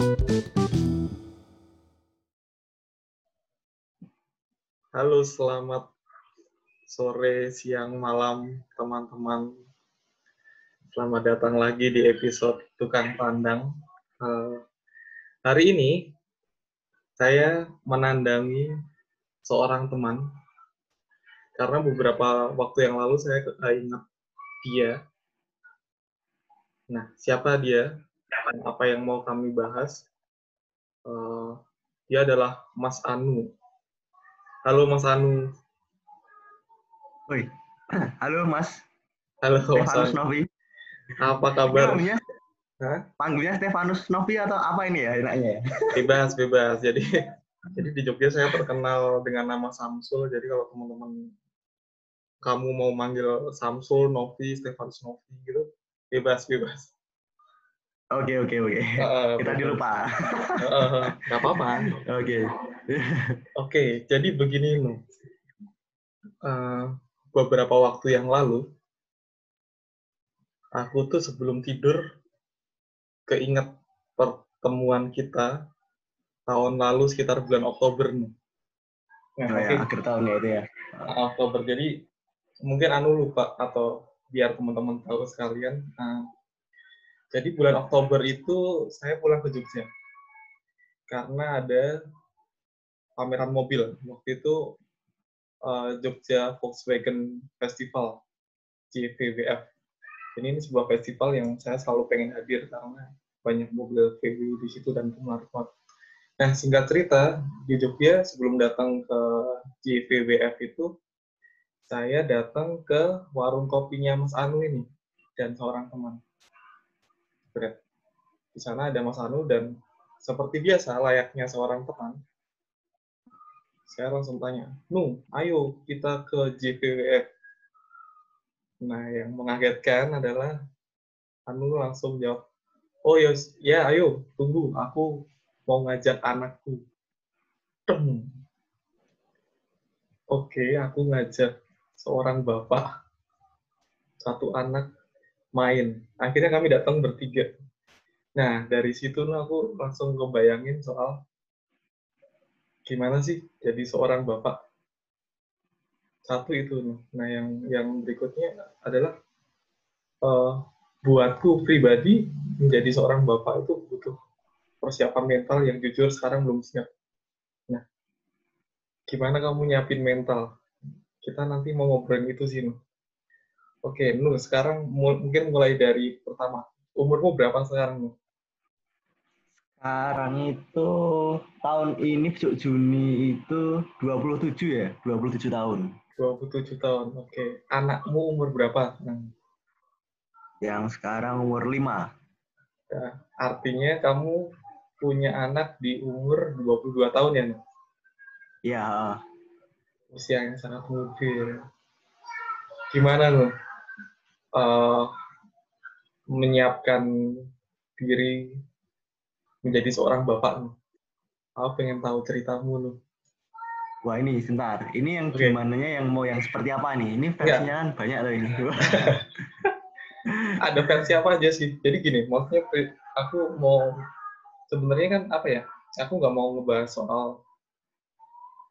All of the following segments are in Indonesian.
Halo, selamat sore, siang, malam, teman-teman. Selamat datang lagi di episode Tukang Pandang. Uh, hari ini, saya menandangi seorang teman, karena beberapa waktu yang lalu saya ingat dia. Nah, siapa dia? Apa yang mau kami bahas? Uh, dia adalah Mas Anu. Halo Mas Anu. Woi, halo Mas. Halo Mas Stefanus Novi. Apa kabar? Panggilnya, panggilnya Stefanus Novi atau apa ini ya enaknya ya? Bebas, bebas. Jadi jadi di Jogja saya terkenal dengan nama Samsul. Jadi kalau teman-teman kamu mau manggil Samsul, Novi, Stefanus Novi gitu, bebas, bebas. Oke oke oke. Kita dilupa. Uh, gak apa-apa. Oke. Oke, jadi begini nu. Uh, beberapa waktu yang lalu, aku tuh sebelum tidur keinget pertemuan kita tahun lalu sekitar bulan Oktober nih. Nah, oh, okay. ya, akhir tahun ya itu ya. Oktober. Jadi mungkin anu lupa atau biar teman-teman tahu sekalian. Uh, jadi bulan Oktober itu saya pulang ke Jogja karena ada pameran mobil. Waktu itu uh, Jogja Volkswagen Festival JVWF. Ini, ini sebuah festival yang saya selalu pengen hadir karena banyak mobil VW di situ dan menarik Nah, singkat cerita, di Jogja sebelum datang ke JVWF itu, saya datang ke warung kopinya Mas Anu ini dan seorang teman berat. Di sana ada Mas Anu dan seperti biasa layaknya seorang teman, saya langsung tanya, Nu, ayo kita ke JPWF. Nah, yang mengagetkan adalah Anu langsung jawab, oh ya, ya ayo, tunggu, aku mau ngajak anakku. Tem. Oke, aku ngajak seorang bapak, satu anak, main. Akhirnya kami datang bertiga. Nah, dari situ aku langsung ngebayangin soal gimana sih jadi seorang bapak. Satu itu. Nah, yang yang berikutnya adalah uh, buatku pribadi menjadi seorang bapak itu butuh persiapan mental yang jujur sekarang belum siap. Nah, gimana kamu nyiapin mental? Kita nanti mau ngobrolin itu sih, Oke, Nu, sekarang mungkin mulai dari pertama. Umurmu berapa sekarang? Sekarang itu tahun ini Juni itu 27 ya, 27 tahun. 27 tahun, oke. Anakmu umur berapa? Yang sekarang umur 5. Ya, artinya kamu punya anak di umur 22 tahun ya? Iya. Usia yang sangat muda. Gimana, Nu? Uh, menyiapkan diri menjadi seorang bapak. Aku pengen tahu ceritamu lu. Wah ini sebentar, ini yang okay. gimana yang mau yang seperti apa nih? Ini versinya kan banyak loh ini. Ada versi apa aja sih? Jadi gini, maksudnya aku mau sebenarnya kan apa ya? Aku nggak mau ngebahas soal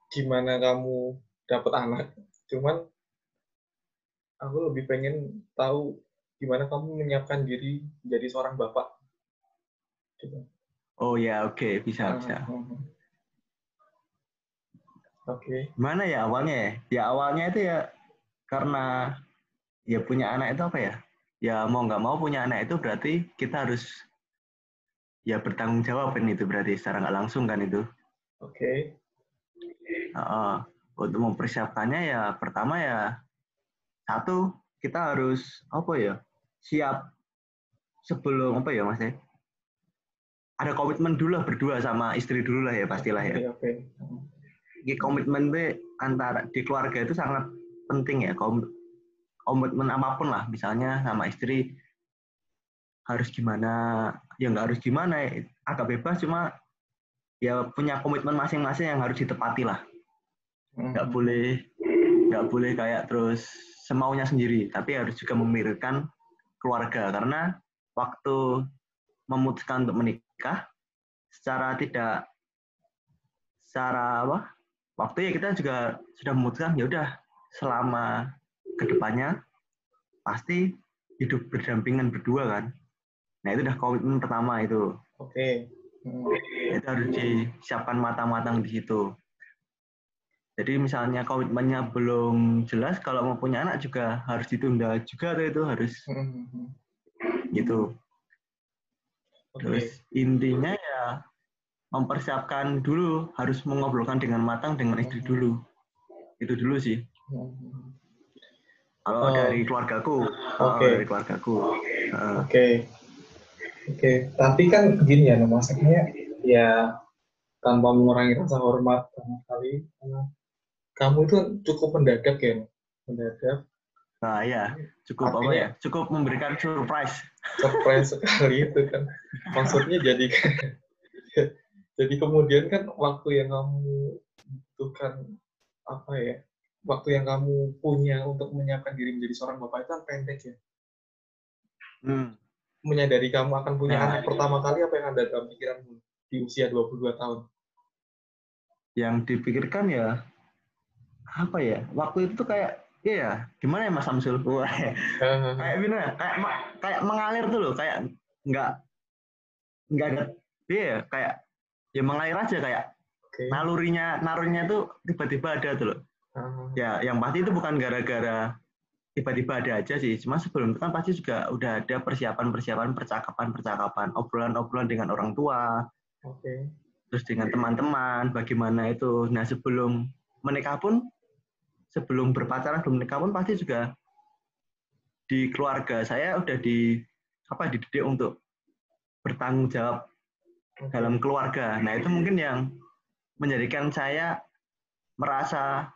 gimana kamu dapat anak. Cuman aku lebih pengen tahu gimana kamu menyiapkan diri menjadi seorang bapak. Gitu. Oh ya, oke, okay. bisa, uh, bisa. Uh, uh. Oke. Okay. Mana ya awalnya ya? Ya awalnya itu ya karena ya punya anak itu apa ya? Ya mau nggak mau punya anak itu berarti kita harus ya bertanggung jawab kan itu berarti secara nggak langsung kan itu. Oke. Okay. Uh, untuk mempersiapkannya ya pertama ya satu kita harus apa ya siap sebelum apa ya mas ya ada komitmen dulu lah berdua sama istri dulu lah ya pastilah ya. Oke. Okay, komitmen be antara di keluarga itu sangat penting ya komitmen apa pun lah misalnya sama istri harus gimana ya nggak harus gimana ya agak bebas cuma ya punya komitmen masing-masing yang harus ditepati lah nggak hmm. boleh nggak boleh kayak terus semaunya sendiri, tapi harus juga memikirkan keluarga karena waktu memutuskan untuk menikah secara tidak secara apa waktu ya kita juga sudah memutuskan ya udah selama ke depannya pasti hidup berdampingan berdua kan nah itu udah komitmen pertama itu oke okay. hmm. itu harus disiapkan matang-matang di situ jadi misalnya komitmennya belum jelas kalau mau punya anak juga harus ditunda juga tuh itu harus hmm. gitu okay. terus intinya ya mempersiapkan dulu harus mengobrolkan dengan matang dengan istri dulu itu dulu sih kalau oh. dari keluargaku okay. dari keluargaku oke uh. oke okay. okay. tapi kan gini ya maksudnya ya tanpa mengurangi rasa hormat sama sekali kamu itu cukup mendadak ya mendadak Nah ya, cukup Artinya, apa ya? Cukup memberikan surprise. Surprise sekali itu kan. Maksudnya jadi jadi kemudian kan waktu yang kamu butuhkan apa ya waktu yang kamu punya untuk menyiapkan diri menjadi seorang bapak itu kan pendek ya hmm. menyadari kamu akan punya nah, anak pertama kali apa yang ada dalam pikiranmu di usia 22 tahun yang dipikirkan ya apa ya waktu itu kayak Iya, gimana ya Mas Samsul? kayak gimana? Kayak kayak mengalir tuh loh, kayak nggak nggak ada, iya kayak ya mengalir aja kayak okay. nalurinya nalurinya tuh tiba-tiba ada tuh loh. Uh. Ya, yang pasti itu bukan gara-gara tiba-tiba ada aja sih. Cuma sebelum itu kan pasti juga udah ada persiapan-persiapan, percakapan-percakapan, obrolan-obrolan dengan orang tua. Oke. Okay. Terus dengan teman-teman, bagaimana itu. Nah, sebelum menikah pun, sebelum berpacaran, belum menikah pun pasti juga di keluarga saya udah di apa dididik untuk bertanggung jawab dalam keluarga. Nah, itu mungkin yang menjadikan saya merasa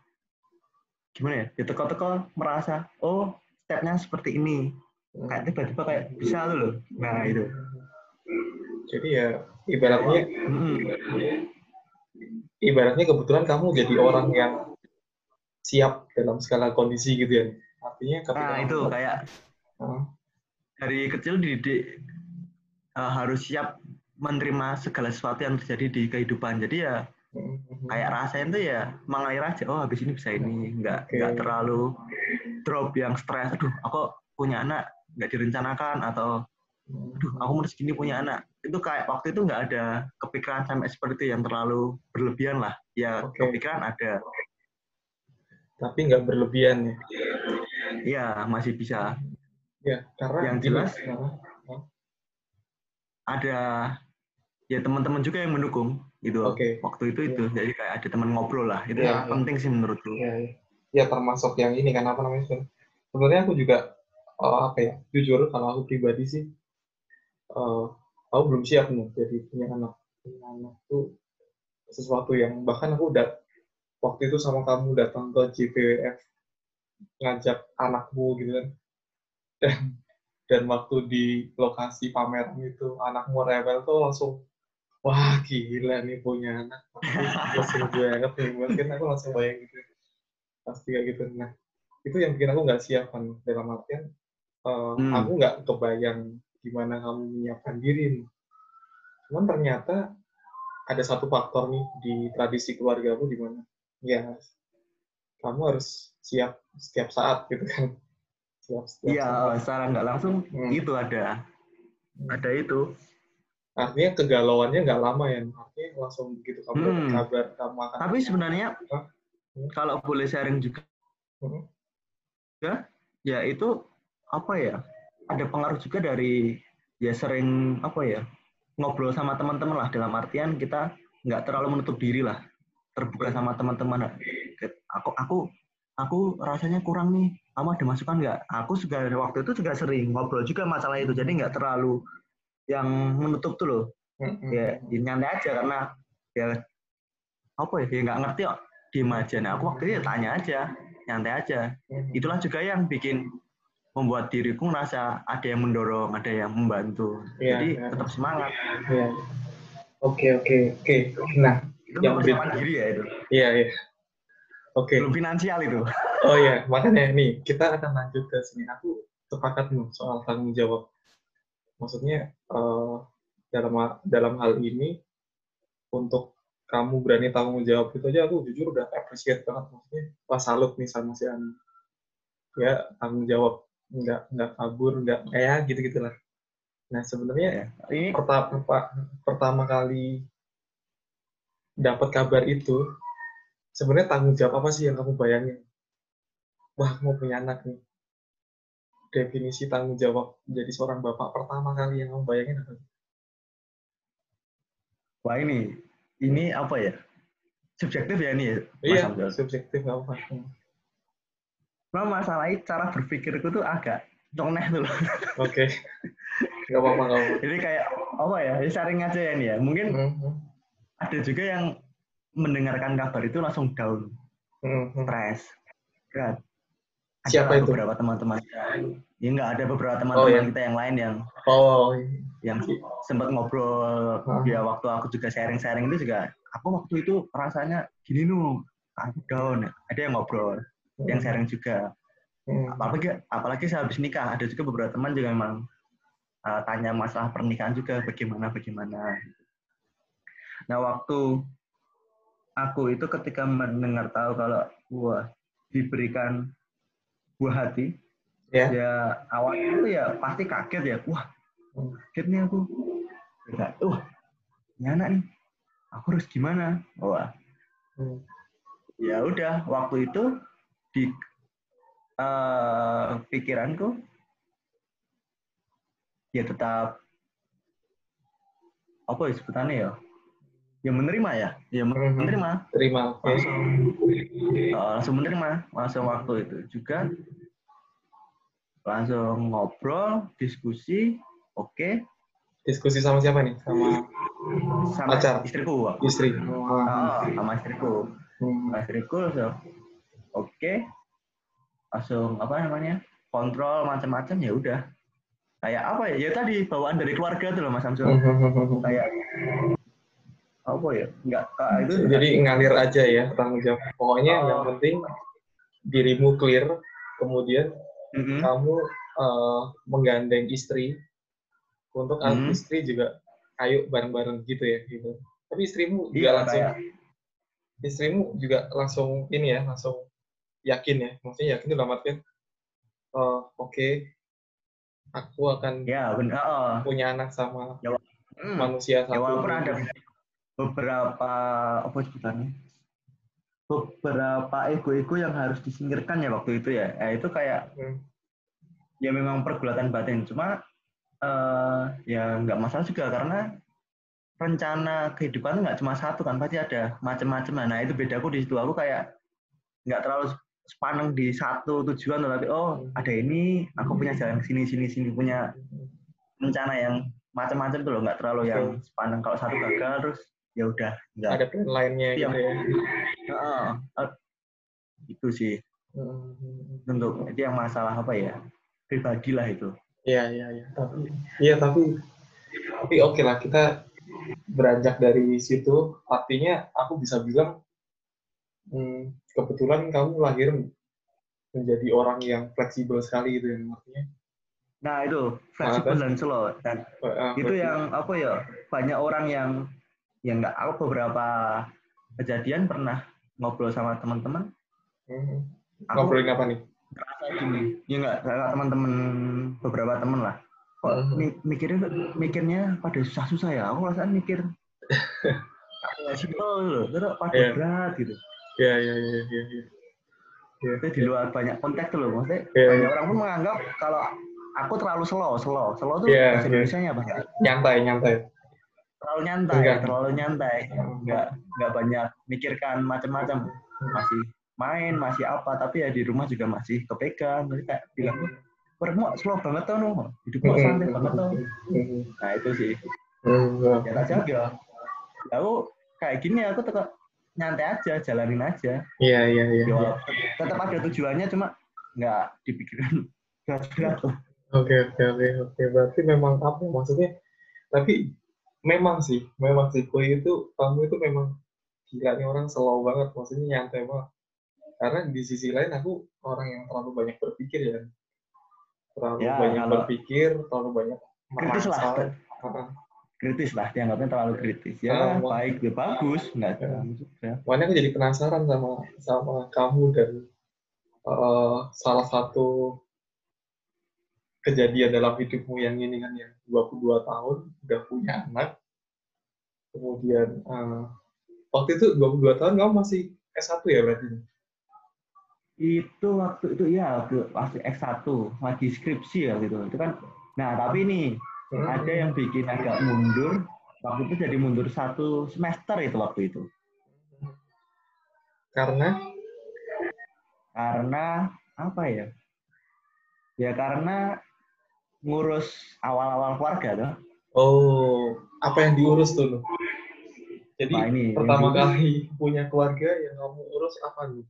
gimana ya? Di teko-teko merasa, oh, stepnya seperti ini. Kayak tiba-tiba kayak bisa tuh loh. Nah, itu. Jadi ya ibaratnya hmm. ibaratnya kebetulan kamu jadi orang yang siap dalam segala kondisi gitu ya. Artinya ketika Nah, itu kayak uh, dari kecil dididik uh, harus siap menerima segala sesuatu yang terjadi di kehidupan. Jadi ya mm-hmm. kayak rasain tuh ya mengalir aja. Oh habis ini bisa ini, nggak okay. nggak terlalu drop yang stres. Aduh, aku punya anak nggak direncanakan atau aduh aku mau segini punya anak. Itu kayak waktu itu nggak ada kepikiran sampai seperti itu yang terlalu berlebihan lah. Ya okay. kepikiran ada. Tapi nggak berlebihan ya? Iya masih bisa. Ya karena yang jelas ada ya teman-teman juga yang mendukung gitu okay. waktu itu itu yeah. jadi kayak ada teman ngobrol lah itu yeah, yang yeah. penting sih menurutku ya, ya termasuk yang ini kan apa namanya sebenarnya aku juga uh, apa ya jujur kalau aku pribadi sih uh, aku belum siap nih jadi punya anak punya anak itu sesuatu yang bahkan aku udah waktu itu sama kamu datang ke JPWF ngajak anakmu gitu kan. Dan dan waktu di lokasi pameran itu anakmu rewel tuh langsung wah gila nih punya anak. Langsung banget nih mungkin aku langsung bayang gitu. Pasti kayak gitu. Nah itu yang bikin aku nggak siap kan dalam artian uh, hmm. aku nggak kebayang gimana kamu menyiapkan diri cuman ternyata ada satu faktor nih di tradisi keluargamu di mana ya kamu harus siap setiap saat gitu kan. Iya secara nggak langsung hmm. itu ada. Hmm. ada itu. Artinya kegalauannya nggak lama ya. Artinya langsung begitu kamu hmm. kabar kamu akan tapi sebenarnya hmm. kalau boleh sharing juga hmm. ya ya itu apa ya? Ada pengaruh juga dari ya sering apa ya ngobrol sama teman-teman lah. Dalam artian kita nggak terlalu menutup diri lah terbuka sama teman-teman. Aku aku aku rasanya kurang nih. Kamu ada masukan nggak? Aku juga waktu itu juga sering ngobrol juga masalah itu jadi nggak terlalu yang menutup tuh loh. Mm-hmm. ya, ya nyantai aja karena ya apa ya ya nggak ngerti kok diem aja. Nah aku waktu itu ya tanya aja nyantai aja. Mm-hmm. itulah juga yang bikin membuat diriku merasa ada yang mendorong ada yang membantu. Yeah, jadi yeah. tetap semangat. Yeah. oke oke oke. Nah itu yang persiapan diri ya itu. Iya iya. Oke. Okay. belum finansial itu. Oh iya. Makanya nih kita akan lanjut ke sini. Aku sepakat nih soal tanggung jawab. Maksudnya uh, dalam dalam hal ini untuk kamu berani tanggung jawab itu aja aku jujur udah appreciate banget. Maksudnya pas salut nih sama si Anu ya tanggung jawab. Nggak nggak kabur nggak kayak gitu gitulah nah sebenarnya Ya, ini pertama pertama kali dapat kabar itu sebenarnya tanggung jawab apa sih yang kamu bayangin wah aku mau punya anak nih definisi tanggung jawab jadi seorang bapak pertama kali yang kamu bayangin apa wah ini ini apa ya? Subjektif ya ini ya, Mas iya Hamzul? subjektif nggak apa Nah, masalahnya cara berpikirku tuh agak nyeleneh tuh loh. oke apa-apa nggak apa-apa Jadi kayak apa ya? Ini sharing aja ya ini ya. Mungkin Mhm. Ada juga yang mendengarkan kabar itu langsung down, Mhm. stres, berat. Ada Siapa itu? beberapa teman-teman. Ya enggak ada beberapa Oh, teman-teman ya. kita yang lain yang oh yang sempat ngobrol Ah. ya waktu aku juga sharing-sharing itu juga aku waktu itu rasanya gini nu aku down ada yang ngobrol yang sharing juga Mhm. apalagi apalagi saya habis nikah ada juga beberapa teman juga memang uh, tanya masalah pernikahan juga bagaimana bagaimana nah waktu aku itu ketika mendengar tahu kalau wah diberikan buah hati ya. ya awalnya itu ya pasti kaget ya. Wah kaget nih aku. Kayak, wah ini anak nih. Aku harus gimana? Wah Mhm. ya udah waktu itu di eh, pikiranku ya tetap apa ya sebutannya ya ya menerima ya? Ya Mhm. menerima. Terima. Langsung. Eh, langsung menerima langsung waktu itu juga. Langsung ngobrol diskusi oke. Diskusi sama siapa nih? Sama sama Pacar. istriku istri. Oh, sama istriku. Mhm. sama istriku langsung oke. Langsung apa namanya kontrol macam-macam ya udah. Kayak apa ya? Ya tadi bawaan dari keluarga tuh loh mas Samsul. Mhm. kayak apa ya? Nggak itu jadi ngalir aja ya tanggung jawab. Pokoknya Oh. yang penting dirimu clear kemudian Mm-mm. kamu eh, menggandeng istri. Untuk ah, Hmm. istri juga ayo bareng-bareng gitu ya gitu. Tapi istrimu juga iya langsung kayak istrimu juga langsung ini ya langsung yakin ya. Maksudnya yakin dalam artian eh, oke aku akan ya benar. punya anak sama Hmm. manusia ya satu walaupun ada beberapa apa sebutannya beberapa ego-ego yang harus disingkirkan ya waktu itu ya, ya itu kayak Hmm. ya memang pergulatan batin. Cuma eh, ya nggak masalah juga karena rencana kehidupan nggak cuma satu kan pasti ada macam-macam. Nah itu bedaku di situ. Aku kayak nggak terlalu sepaneng di satu tujuan tapi oh ada ini aku punya jalan sini sini sini punya rencana yang macam-macam tuh loh. Nggak terlalu yang sepaneng. Kalau satu gagal terus ya udah nggak ada plan lainnya Iya. gitu ya. Itu sih. Hmm. untuk itu yang masalah apa ya? Pribadi lah itu. Iya, iya, iya. Tapi, iya tapi, tapi oke lah kita beranjak dari situ. Artinya aku bisa bilang, hmm, kebetulan kamu lahir menjadi orang yang fleksibel sekali gitu ya, artinya. nah itu. Fleksibel dan slow. Dan eh, itu yang apa ya? Banyak orang yang yang nggak aku beberapa kejadian pernah ngobrol sama teman-teman Hmm. ngobrolin apa nih? ngerasa gini ya nggak nggak teman-teman beberapa teman lah kok mi- mikirnya mikirnya pada susah-susah ya aku rasanya mikir simpel loh terus pada Iya. berat gitu Iya, iya, iya, iya. iya. itu di luar banyak konteks tuh loh maksudnya Iya. banyak orang pun menganggap kalau aku terlalu slow slow slow tuh Iya, bahasa iya. Indonesia nya apa nggak? Nyantai, nyantai. Terlalu nyantai Enggak. terlalu nyantai. Nggak nggak banyak mikirkan macam-macam. Masih main masih apa tapi ya di rumah juga masih kepegang. Jadi kayak bilang permu slow banget tuh no hidupmu santai banget tuh Hmm. nah itu sih. Hmm. ya tak jaga. Aku kayak gini aku tetap nyantai aja jalanin aja. Iya, iya, iya. ya iya. tetap ada tujuannya cuma nggak dipikirin berat-berat Oke oke oke oke. Berarti memang apa ya, maksudnya? Tapi memang sih memang sih. Kue itu kamu itu memang gila nih orang slow banget. Maksudnya nyantai banget. Karena di sisi lain aku orang yang terlalu banyak berpikir ya. Terlalu Ya, banyak kalau- berpikir terlalu banyak kritis lah. Heeh. kritis lah dianggapnya terlalu kritis. Ya wah. baik ya bagus. Nggak Ya. juga Makanya aku jadi penasaran sama sama kamu dan eh, salah satu kejadian dalam hidupmu yang ini kan ya 22 tahun udah punya anak. Kemudian eh, waktu itu 22 tahun kamu masih S1 ya berarti? Itu waktu itu ya waktu waktu X1 lagi skripsi ya gitu itu. Kan nah tapi nih Hmm. ada yang bikin agak mundur. Waktu itu jadi mundur satu semester itu waktu itu. Karena? Karena apa ya? Ya karena ngurus awal-awal keluarga tuh. Oh apa yang diurus tuh Nuh? jadi Nah, ini, pertama yang kali punya keluarga yang kamu urus apa nih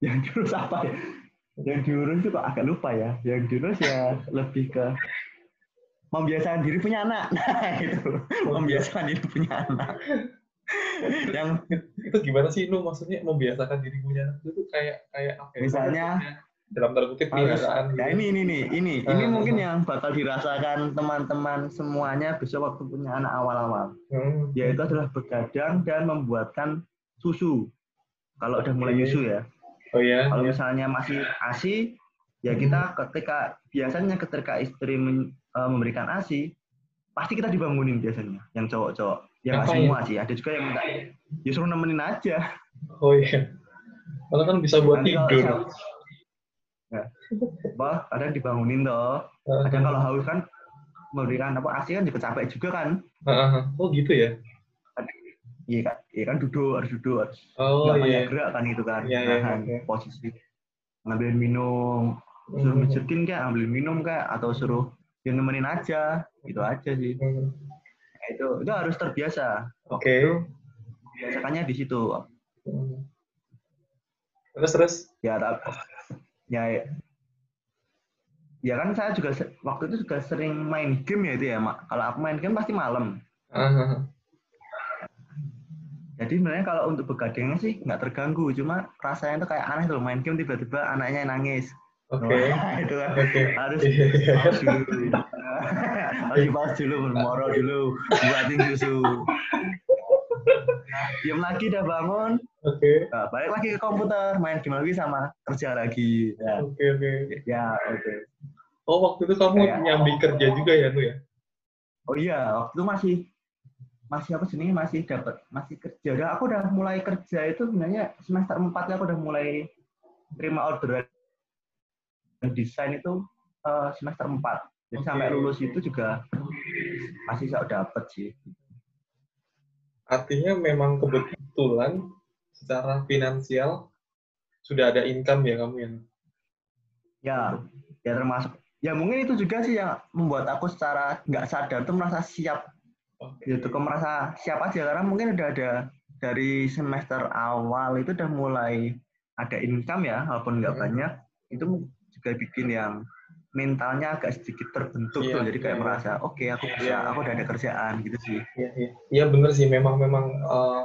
yang diurus apa ya? Yang diurus itu kok agak lupa ya. Yang diurus ya lebih ke membiasakan diri punya anak. Nah itu. Membiasakan diri punya anak. Yang itu gimana sih Nu maksudnya membiasakan diri punya anak itu kayak kayak apa ya? Misalnya, dalam tanda kutip peliharaan ya gitu. ini ini nih ini. Ini Ah, mungkin ah. yang bakal dirasakan teman-teman semuanya besok waktu punya anak awal-awal. Hmm. yaitu adalah begadang dan membuatkan susu. Kalau udah mulai nyusu ya. Oh ya kalau ya. misalnya masih asi ya kita ketika biasanya ketika istri men- eh, memberikan asi pasti kita dibangunin biasanya yang cowok-cowok. Ya nggak semua sih ada juga yang minta ya suruh nemenin aja. Oh iya. Malah kan bisa buat Nanti kalau tidur. ya. Apa kadang dibangunin toh. Kadang kalau haus kan memberikan apa asi kan juga capek juga kan. Oh gitu ya? Iya kan iya kan duduk harus duduk harus oh nggak iya. gerak kan itu kan Iya, iya, posisi. Ngambil minum suruh Hmm. mijetin kayak ambil minum kayak atau suruh yang nemenin aja gitu aja sih. Hmm. Nah, itu itu harus terbiasa. Oke. Biasakannya di situ. Hmm. terus terus? Ya tapi ya ya. Kan saya juga waktu itu juga sering main game ya itu ya mak. Kalau aku main game pasti malam. Ah. jadi sebenarnya kalau untuk begadangnya sih nggak terganggu cuma rasanya itu kayak aneh tuh main game tiba-tiba anaknya nangis. Oke. Wah, itu kan oke. harus pause dulu. Harus dulu dulu buatin susu diam lagi udah bangun. Oke. Nah, balik lagi ke komputer main game lagi sama kerja lagi. Ya. Oke oke. Ya oke. Oh waktu itu kamu Kayak- nyambi kerja juga ya Nu ya? Oh iya. Waktu itu masih masih apa sih masih dapat masih kerja. Udah aku udah mulai kerja itu sebenarnya semester 4 ya aku udah mulai terima orderan desain itu eh, semester 4 jadi Oke. sampai lulus itu juga masih saya dapat sih artinya memang kebetulan secara finansial sudah ada income ya kamu yang ya ya termasuk. Ya mungkin itu juga sih yang membuat aku secara nggak sadar tuh merasa siap. Gitu kok merasa siap aja karena mungkin udah ada dari semester awal itu udah mulai ada income ya walaupun nggak Hmm. banyak itu juga bikin yang mentalnya agak sedikit terbentuk Iya, tuh jadi kayak iya. merasa oke aku bisa Iya. aku udah ada kerjaan gitu sih Iya, iya. Iya bener sih, memang memang eh,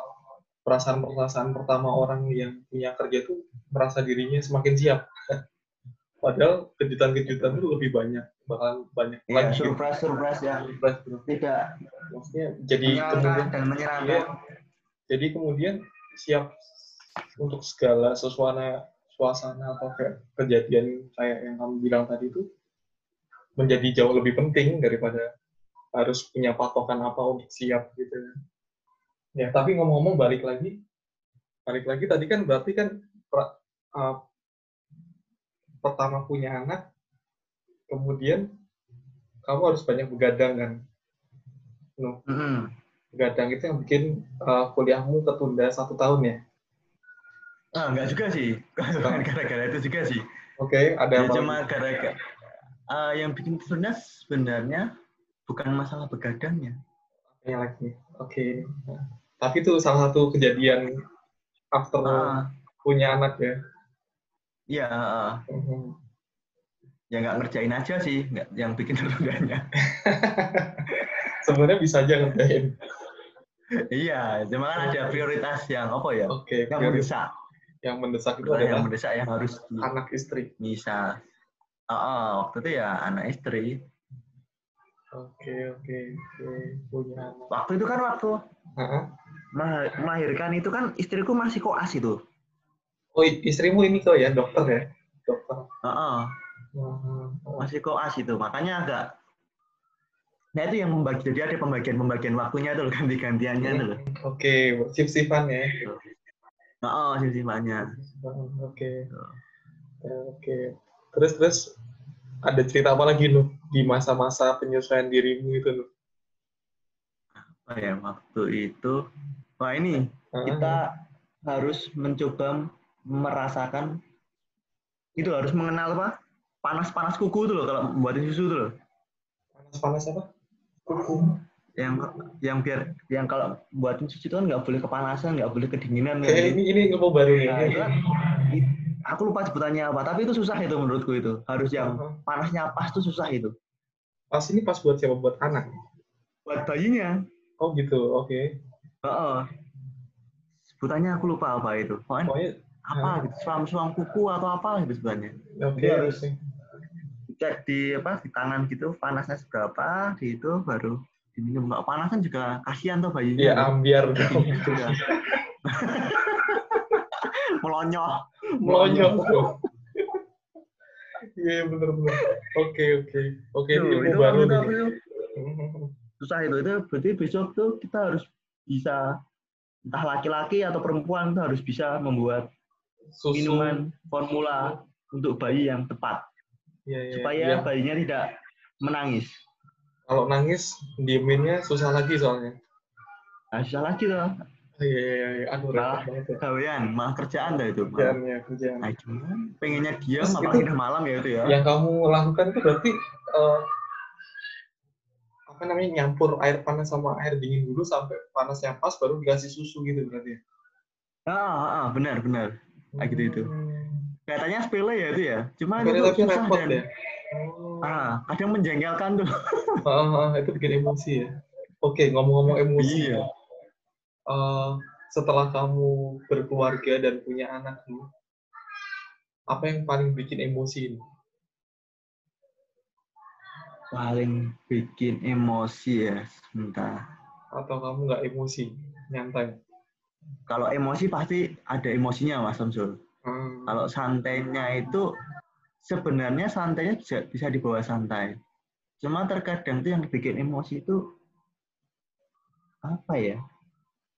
perasaan-perasaan pertama orang yang punya kerja itu merasa dirinya semakin siap. Padahal kejutan-kejutan itu lebih banyak, bahkan banyak ya lagi. surprise surprise ya Surprise, bro. tidak Maksudnya jadi kemudian dan menyenangkan Iya. jadi kemudian siap untuk segala suasana suasana atau kayak kejadian kayak yang kamu bilang tadi itu menjadi jauh lebih penting daripada harus punya patokan apa untuk siap gitu. Ya tapi ngomong-ngomong balik lagi balik lagi tadi kan berarti kan pra- uh, pertama punya anak kemudian kamu harus banyak begadang kan? Nuh, Mm-mm. begadang itu yang bikin uh, kuliahmu ketunda satu tahun ya? Ah nggak juga sih. Bukan gara-gara itu juga sih. Oke, ada ya apa? cuma gara-gara Ah, yang bikin sebenarnya sebenarnya bukan masalah begadangnya Yang lagi. Oke. Tapi itu salah satu kejadian after Ah, punya anak ya. ya ah, Mhm. ya nggak ngerjain aja sih nggak yang bikin tertundanya Sebenarnya bisa aja ngerjain. iya cuma kan ada prioritas yang apa ya Oke, yang prioritas mendesak yang mendesak itu yang adalah mendesak yang harus anak istri. bisa Ah, ah, waktu itu ya anak istri Oke, oke, oke. Punya anak. Waktu itu kan waktu Heeh. mah- melahirkan itu kan istriku masih koas itu. Oh, istrimu ini kok ya, dokter ya? Dokter. Heeh, Heeh. masih koas itu. Makanya agak Nah itu yang membagi, jadi ada pembagian-pembagian waktunya tuh ganti-gantiannya tuh. loh. Oke, sip-sipan ya. Heeh, simpannya. Oke. Oke. Terus terus ada cerita apa lagi lu di masa-masa penyesuaian dirimu itu lu? Oh ya, waktu itu, wah ini kita harus mencoba merasakan itu harus mengenal apa panas-panas kuku tuh loh kalau buatin susu tuh loh. panas-panas apa? Kuku. Yang yang biar yang kalau buatin susu itu kan nggak boleh kepanasan, nggak boleh kedinginan. Kan. ini ini ilmu baru. Nah, itu kan, i- aku lupa sebutannya apa, tapi itu susah itu menurutku itu. Harus yang Heeh. panasnya pas tuh susah itu. Pas ini pas buat siapa? Buat anak. Buat bayinya. Oh gitu. Oke. Heeh. Sebutannya aku lupa apa itu. Pokoknya Pokoknya apa gitu, suam-suam kuku atau apa gitu sebenarnya. oke Dia harus Cek di apa di tangan gitu panasnya seberapa, di itu baru diminum. Kalau panas kan juga kasihan tuh bayinya. ya ambiar dong. Juga. Melonyoh. Melonyoh dong. Iya bener-bener. Oke oke. Oke ilmu itu baru nih. itu aku- susah itu itu berarti besok tuh kita harus bisa entah laki-laki atau perempuan tuh harus bisa membuat Susu. minuman formula untuk bayi yang tepat Iya, iya, supaya iya. bayinya tidak menangis Kalau nangis dieminnya susah lagi soalnya. nah, susah lagi tuh Iya iya iya. Aduh Malah. repot banget ya. gawean malah kerjaan dah itu Kerjaan malah. ya kerjaan. Nah, cuman pengennya diam Terus apa itu- udah malam ya itu ya Yang kamu lakukan itu berarti eh, apa namanya nyampur air panas sama air dingin dulu sampai panasnya pas baru dikasih susu gitu berarti. ah, ah, ah, benar benar Kayak gitu itu. Hmm. kelihatannya sepele ya itu ya cuma itu tapi susah repot dan ya. Oh. ah, kadang menjengkelkan tuh Ah, ah, itu bikin emosi ya. Oke, ngomong-ngomong emosi. Iya. Eh, setelah kamu berkeluarga dan punya anak apa yang paling bikin emosi ini? paling bikin emosi ya sebentar Atau kamu nggak emosi, nyantai? kalau emosi pasti ada emosinya mas Samsul Hmm. kalau santainya itu sebenarnya santainya bisa, bisa dibawa santai cuma terkadang tuh yang bikin emosi itu apa ya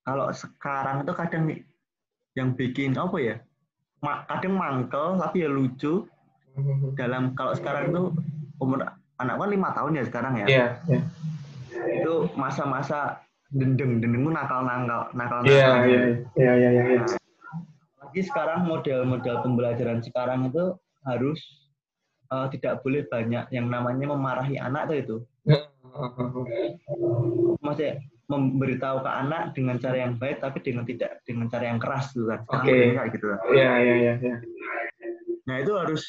kalau sekarang itu kadang yang bikin apa ya? Kadang mangkel tapi ya lucu. Dalam kalau sekarang tuh umur anak kan lima tahun ya sekarang ya. Iya, iya. itu masa-masa dendeng dendengku nakal nakal nakal Iya, iya, iya, iya, iya, iya. lagi sekarang model-model pembelajaran sekarang itu harus eh, tidak boleh banyak yang namanya memarahi anak tuh itu. Maksudnya memberitahu ke anak dengan cara yang baik tapi dengan tidak dengan cara yang keras tuh kan. Oke. kayak gitu Iya, iya, iya, iya. nah itu harus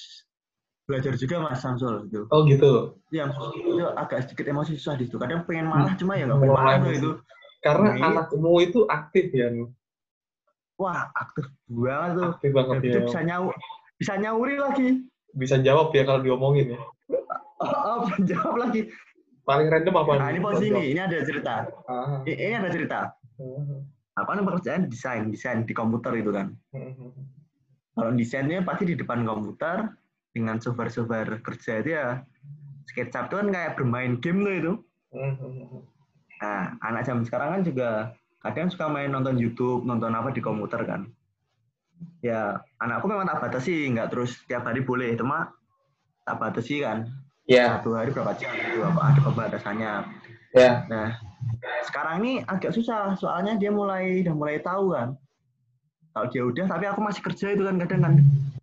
belajar juga mas Samsul itu Oh gitu. yang itu agak sedikit emosi susah di situ kadang pengen marah cuma ya nggak marah itu Karena Ini- anakmu itu aktif ya, wah aktif banget tuh. Aktif banget Dan ya. itu bisa nyau bisa nyauri lagi. Bisa jawab ya kalau diomongin ya. oh, oh jawab lagi Paling random apa? nah ini? posisi ini ini ada cerita. Ah. ini ini ada cerita. Apa namanya pekerjaan desain desain di komputer itu kan. Kalau desainnya pasti di depan komputer dengan software-software kerja itu ya SketchUp itu kan kayak bermain game tuh itu. Nah anak zaman sekarang kan juga kadang suka main nonton YouTube nonton apa di komputer kan. Ya anakku memang tak batasi nggak terus tiap hari boleh cuma tak batasi kan Ya, satu hari berapa jam itu apa ada pembatasannya ya. Nah, sekarang ini agak susah, soalnya dia mulai udah mulai tahu kan. Kalau dia udah, tapi aku masih kerja itu kan kadang kan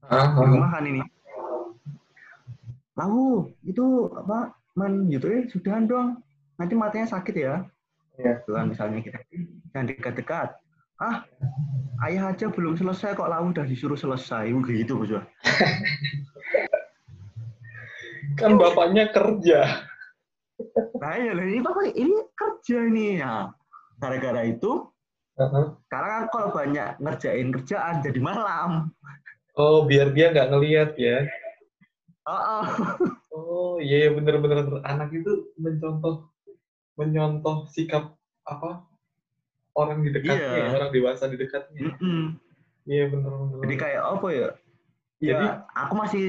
Ah, di ah. rumah kan ini. Lalu itu apa main YouTube ya sudahan dong, nanti matanya sakit ya. Iya. Itu kan misalnya kita jangan dekat-dekat. Ah, ayah aja belum selesai kok lalu udah disuruh selesai, begitu bos. Kan bapaknya kerja. Nah, ya, ini bapak ini kerja ini ya. Gara-gara itu Ah, Karena kan kalau banyak ngerjain kerjaan jadi malam. Oh, biar dia nggak ngelihat ya. Oh, oh. Iya, iya bener-bener anak itu mencontoh menyontoh sikap apa orang di dekatnya, Iya. ya, orang dewasa di dekatnya. Iya bener-bener. Jadi kayak apa ya? Jadi- Jadi aku masih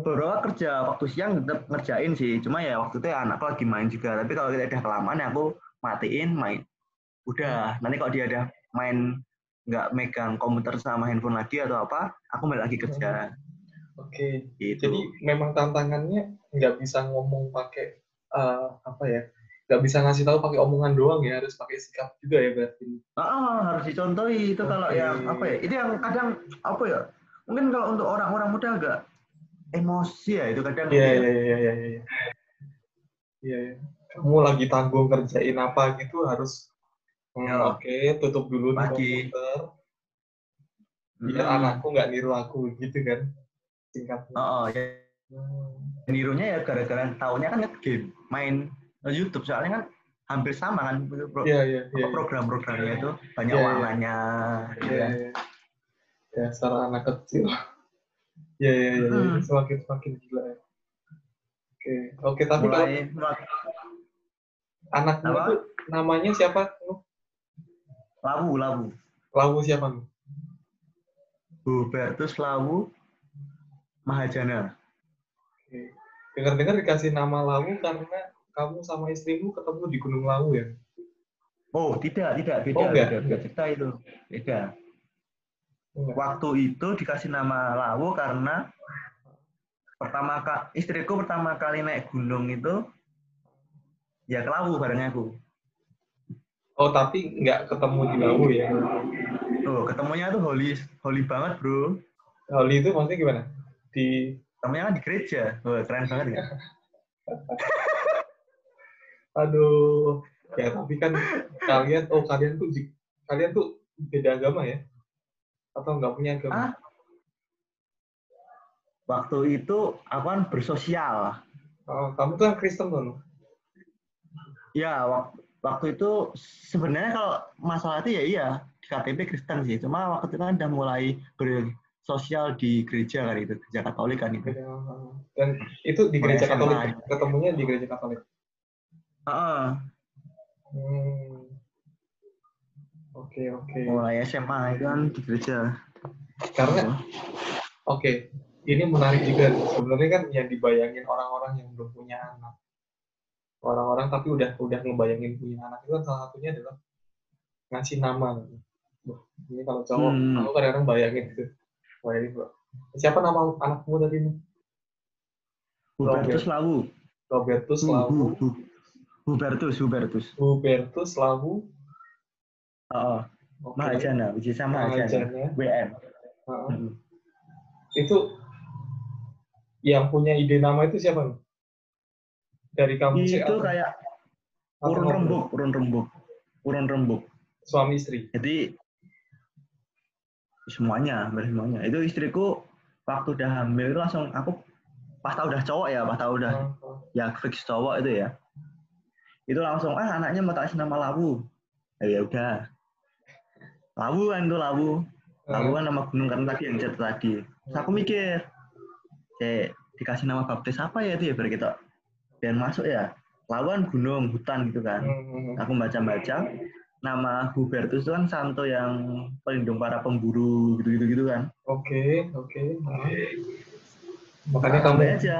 beberapa kerja waktu siang tetap ngerjain sih. Cuma ya waktu itu ya anakku lagi main juga. Tapi kalau kita udah kelamaan ya aku matiin main. Udah. Nanti kalau dia ada main nggak megang komputer sama handphone lagi atau apa, aku balik lagi kerja. Oke. Gitu. Jadi memang tantangannya nggak bisa ngomong pakai eh, apa ya? Nggak bisa ngasih tahu pakai omongan doang ya, harus pakai sikap juga ya berarti. Ah, harus dicontohi itu kalau Oke. yang apa ya? Itu yang kadang apa ya? Mungkin kalau untuk orang-orang muda agak emosi ya itu kadang. Iya iya iya iya iya. Iya. iya. Kamu lagi tanggung kerjain apa gitu harus hmm, Ya. oke tutup dulu Lagi. komputer biar Mm. anakku nggak niru aku gitu kan singkatnya. Oh, oh, ya. Hmm. nirunya ya gara-gara taunya kan game main YouTube soalnya kan hampir sama kan pro- iya apa iya. program-programnya itu banyak Iya, iya. warnanya gitu Iya kan. Dasar anak kecil. Iya iya iya. iya. Hmm. Semakin semakin gila ya. Oke oke tapi kalau mulai mulai anakmu itu namanya siapa? lawu lawu Lawu siapa? Hubertus Lawu Mahajana Oke. Dengar-dengar dikasih nama Lawu karena kamu sama istrimu ketemu di Gunung Lawu ya? oh tidak tidak beda Oh, beda, beda cerita itu beda. Waktu itu dikasih nama Lawu karena pertama kali istriku pertama kali naik gunung itu ya ke Lawu bareng aku Oh tapi nggak ketemu di Lawu ya? tuh ketemunya tuh holy holy banget bro Holly itu maksudnya gimana? Di ketemunya kan di gereja Wah, keren banget kan aduh ya tapi kan kalian oh kalian tuh kalian tuh beda agama ya? Atau nggak punya agama? Ah. waktu itu aku kan bersosial Oh, kamu tuh yang Kristen tuh? Ya wak- waktu itu sebenarnya kalau masalah itu ya iya di KTP Kristen sih cuma waktu itu kan udah mulai bersosial di gereja kan itu gereja Katolik kan itu Beda. Dan itu di gereja. Katolik, ketemunya di gereja Katolik. Heeh, Hmm. Oke oke. mulai SMA itu kan di gereja Karena oke ini menarik juga. Sebenarnya kan yang dibayangin orang-orang yang belum punya anak, orang-orang tapi udah udah ngebayangin punya anak itu kan salah satunya adalah ngasih nama. Wah, Ini kalau cowok, Hmm. aku kadang-kadang bayangin gitu. Bayangin bro. Siapa nama anakmu tadi? Nu? Hubertus Lawu Robertus Lawu. Hu- Hu- Hubertus Hubertus Hubertus Lawu. Oh Oke. Mahajana Wijaya sama Mahajana Mahajana. WM Heeh. Mm. itu yang punya ide nama itu siapa? Dari kamu sih itu atau- kayak urun rembuk urun rembuk urun rembuk Suami istri. jadi semuanya semuanya itu istriku waktu udah hamil itu langsung aku pas tau udah cowok ya pas tau udah oh. ya fix cowok itu ya itu langsung ah anaknya mau tak nama Lawu Eh, ya udah Lawu kan itu Lawu Lawu kan nama gunung kan tadi yang cerita tadi Terus aku mikir eh dikasih nama baptis apa ya itu ya biar kita biar masuk ya Lawu kan gunung hutan gitu kan Hmm, aku baca-baca nama Hubertus itu kan santo yang pelindung para pemburu gitu-gitu gitu kan. Oke, oke. Nah. Makanya Nah, kamu aja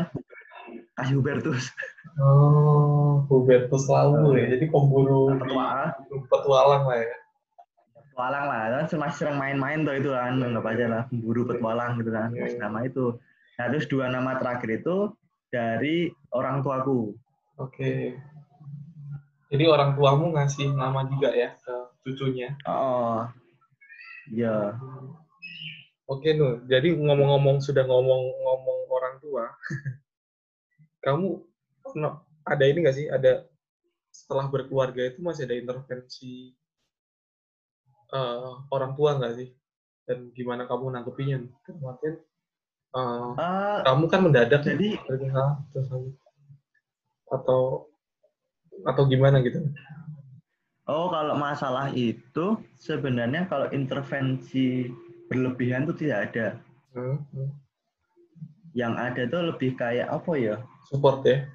kasih Hubertus oh Hubertus Lawu ya. Jadi pemburu petualang petualang lah ya. Petualang lah kan masih sering main-main tuh itu kan nggak aja lah pemburu petualang gitu kan Iya, iya. nama itu nah terus dua nama terakhir itu dari orang tuaku Oke. Jadi orang tuamu ngasih nama juga ya ke cucunya. oh iya Oke Nur. Jadi ngomong-ngomong sudah ngomong-ngomong orang tua, kamu no, ada ini nggak sih? Ada setelah berkeluarga itu masih ada intervensi eh, orang tua nggak sih? Dan gimana kamu nanggepinya? Artian, eh, Ah, kamu kan mendadak ya, jadi terus lalu. atau atau gimana gitu? oh kalau masalah itu sebenarnya kalau intervensi berlebihan itu tidak ada Hmm, hmm. yang ada tuh lebih kayak apa ya? Support ya.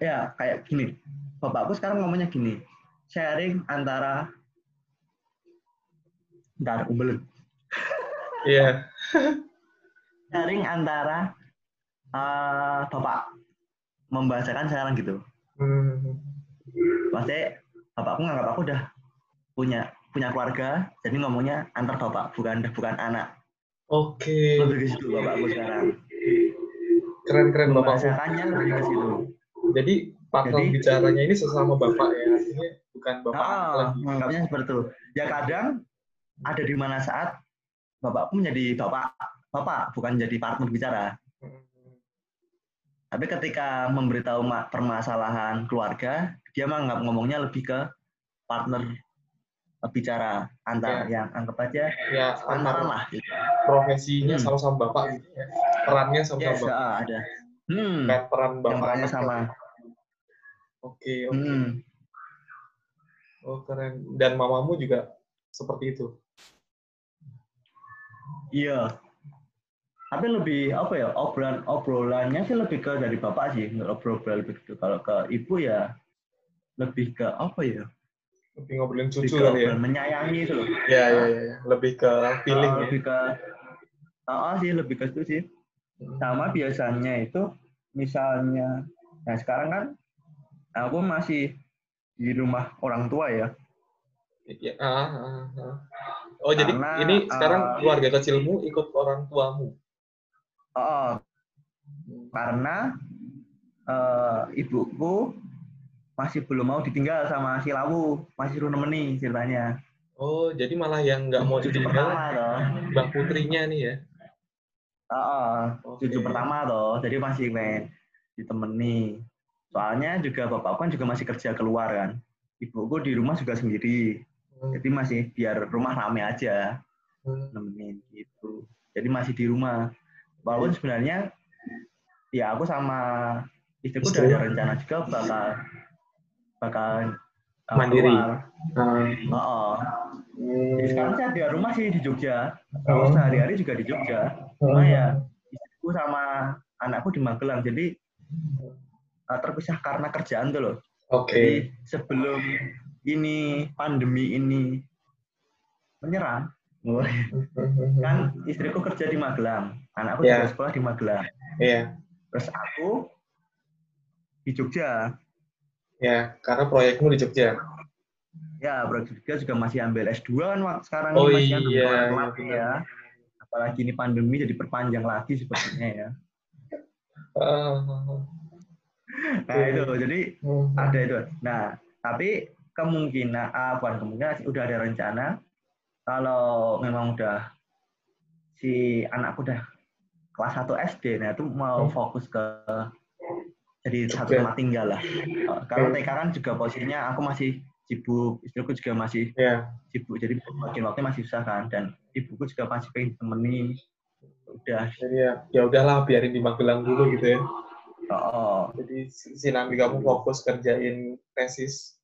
Ya kayak gini. Bapakku sekarang ngomongnya gini, sharing antara Ntar, umbel. Iya. Sharing antara uh, bapak membahasakan sekarang gitu. Hmm. Maksudnya bapakku nganggap aku udah punya punya keluarga, jadi ngomongnya antar bapak, bukan bukan anak. Oke. Lebih ke situ bapakku sekarang. Keren-keren bapak. Membahasakannya lebih ke situ. Jadi partner Jadi- bicaranya ini sesama bapak ya, artinya bukan bapak Oh, lagi. menganggapnya seperti itu. Ya kadang ada di mana saat bapakku menjadi bapak, bapak bukan jadi partner bicara. Tapi ketika memberitahu ma- permasalahan keluarga, dia menganggap ngomongnya lebih ke partner bicara antar yang anggap aja Ya antara lah. Gitu. profesinya Hmm. sama-sama bapak gitu ya. Perannya Yes, sama-sama bapak. ah, ada. Hmm, Bukan peran bapak perannya sama. Oke, oke. Hmm. Oh, keren. Dan mamamu juga seperti itu. Iya. Tapi lebih apa ya obrolan obrolannya sih lebih ke dari bapak sih nggak obrolan lebih ke kalau ke ibu ya lebih ke apa ya Lebih ngobrolin lebih cucu ke kali ya. menyayangi itu loh Ya, ya, ya. ya. Lebih ke feeling Ah, ya. lebih ke ah sih lebih ke itu sih sama biasanya itu misalnya nah sekarang kan aku masih di rumah orang tua ya Ya, ah, ah, ah. Oh, jadi Karena, ini sekarang eh, keluarga kecilmu ikut orang tuamu. oh karena eh, ibuku masih belum mau ditinggal sama si Lawu masih suruh nemeni ceritanya Oh, jadi malah yang nggak mau cucu ditinggal pertama toh Mbak Putrinya nih ya. oh, Oke. cucu pertama toh jadi masih main ditemani soalnya juga bapakku kan juga masih kerja keluar kan ibuku di rumah juga sendiri. Jadi masih biar rumah rame aja Hmm. nemenin gitu jadi masih di rumah walaupun sebenarnya ya aku sama istriku udah ada rencana juga bakal bakal uh, Mandiri. Ah. Oh, Hmm. Jadi sekarang saya di rumah sih di Jogja. Oh. Kalau sehari-hari juga di Jogja. Cuma ya istriku sama anakku di Magelang. Jadi uh, terpisah karena kerjaan tuh loh. Oke. Jadi sebelum ini pandemi ini menyerang, kan istriku kerja di Magelang, anakku Ya. juga sekolah di Magelang. Iya. Terus aku di Jogja. Ya, karena proyekmu di Jogja. Ya, Bro Jogja juga masih ambil S2 kan sekarang Oh ini masih ambil iya, kelar-kelar iya, ya. Apalagi ini pandemi jadi perpanjang lagi sepertinya ya. Ah. Nah itu, jadi Hmm. ada itu. Nah, tapi kemungkinan, ah, bukan kemungkinan, sih, udah ada rencana kalau memang udah si anakku udah kelas 1 SD, nah itu mau Hmm. fokus ke jadi satu tempat tinggal lah. Eh, Kalau TK kan juga posisinya aku masih sibuk, istriku juga masih Ya. sibuk, jadi bagian waktunya masih susah kan, dan ibuku juga masih pengen temani. Udah, Jadi ya, ya udahlah biarin di Magelang dulu gitu ya. oh, Jadi si Nami kamu fokus kerjain tesis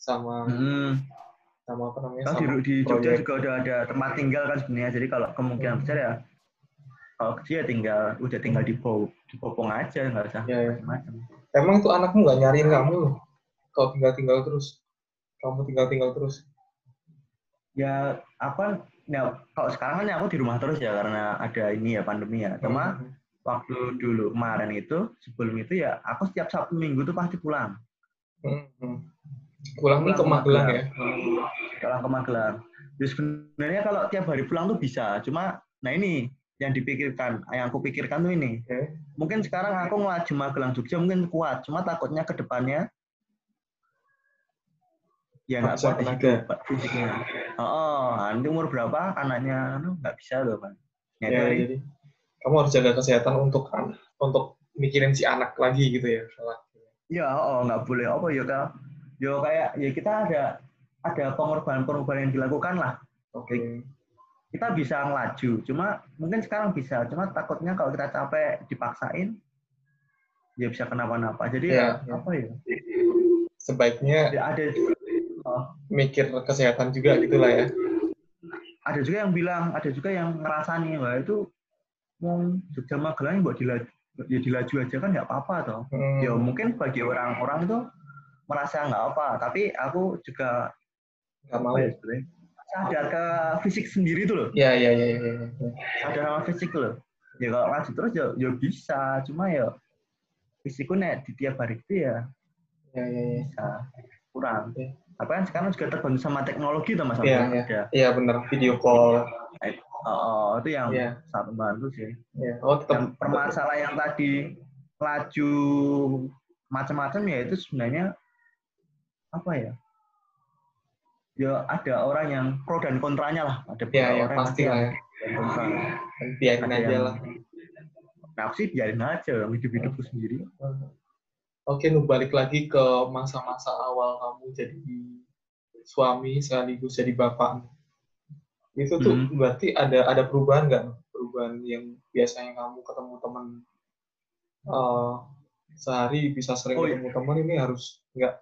sama hmm. sama apa namanya? Kalau sama di, di Jogja juga udah ada tempat tinggal kan sebenarnya. Jadi kalau kemungkinan besar ya kalau dia tinggal udah tinggal di Bo, di Bopong aja nggak usah Ya, ya. macam-macam. Emang tuh anakmu nggak nyariin kamu loh? Kalau tinggal-tinggal terus. Kamu tinggal-tinggal terus. Ya apa? Ya kalau sekarang kan ya aku di rumah terus ya karena ada ini ya pandemi ya. Cuma Hmm. waktu dulu kemarin itu sebelum itu ya aku setiap Sabtu Minggu tuh pasti pulang. Hmm. Hmm. Pulang nih ke Pulang ke Magelang ya? Pulang ke Magelang. Jadi sebenarnya kalau tiap hari pulang tuh bisa. Cuma nah ini yang dipikirkan, yang aku pikirkan tuh ini. Oke. mungkin sekarang aku ngelaju Magelang Jogja mungkin kuat cuma takutnya ke depannya ya nggak kuat tenaga. Fisiknya oh, oh nanti umur berapa anaknya anu, nggak bisa loh kan ya, Ya, dari- jadi kamu harus jaga kesehatan untuk untuk mikirin si anak lagi gitu ya. Salah. ya oh nggak boleh apa ya kak yo kayak ya kita ada ada pengorbanan-pengorbanan yang dilakukan lah Oke. kita bisa ngelaju cuma mungkin sekarang bisa cuma takutnya kalau kita capek dipaksain ya bisa kenapa-napa jadi ya, Ya, apa ya Sebaiknya ya ada oh, mikir kesehatan juga gitu lah ya. ada juga yang bilang, ada juga yang ngerasani bahwa itu mau Jogja Magelang buat dilaju, ya dilaju aja kan nggak apa-apa toh. Hmm. Ya mungkin bagi orang-orang itu merasa nggak apa, tapi aku juga nggak mau. ya sebenarnya sadar ke fisik sendiri tuh loh. Ya, ya, ya, ya, ya. Sadar sama fisik tuh loh. Ya kalau lanjut terus ya, ya bisa, cuma ya fisikku nek di tiap hari itu ya Ya, ya, ya. bisa kurang. Oke. Apa kan sekarang juga terbantu sama teknologi tuh mas. Iya, Abdul. iya. Ada. Iya benar video call. Oh, oh, itu yang Iya. sangat membantu sih. Ya. Oh tetap yang permasalahan yang tadi laju macam-macam ya itu sebenarnya apa ya? Ya ada orang yang pro dan kontranya lah. Ada Ya, ya orang pasti lah ya. kontra. Biarin Ada aja yang- lah. Nah, aku sih biarin aja hidup-hidupku sendiri. Oke, nu balik lagi ke masa-masa awal kamu jadi suami sekaligus jadi bapak. Itu tuh Hmm. berarti ada ada perubahan nggak? Perubahan yang biasanya kamu ketemu teman eh, sehari bisa sering Oh, iya. ketemu teman ini harus nggak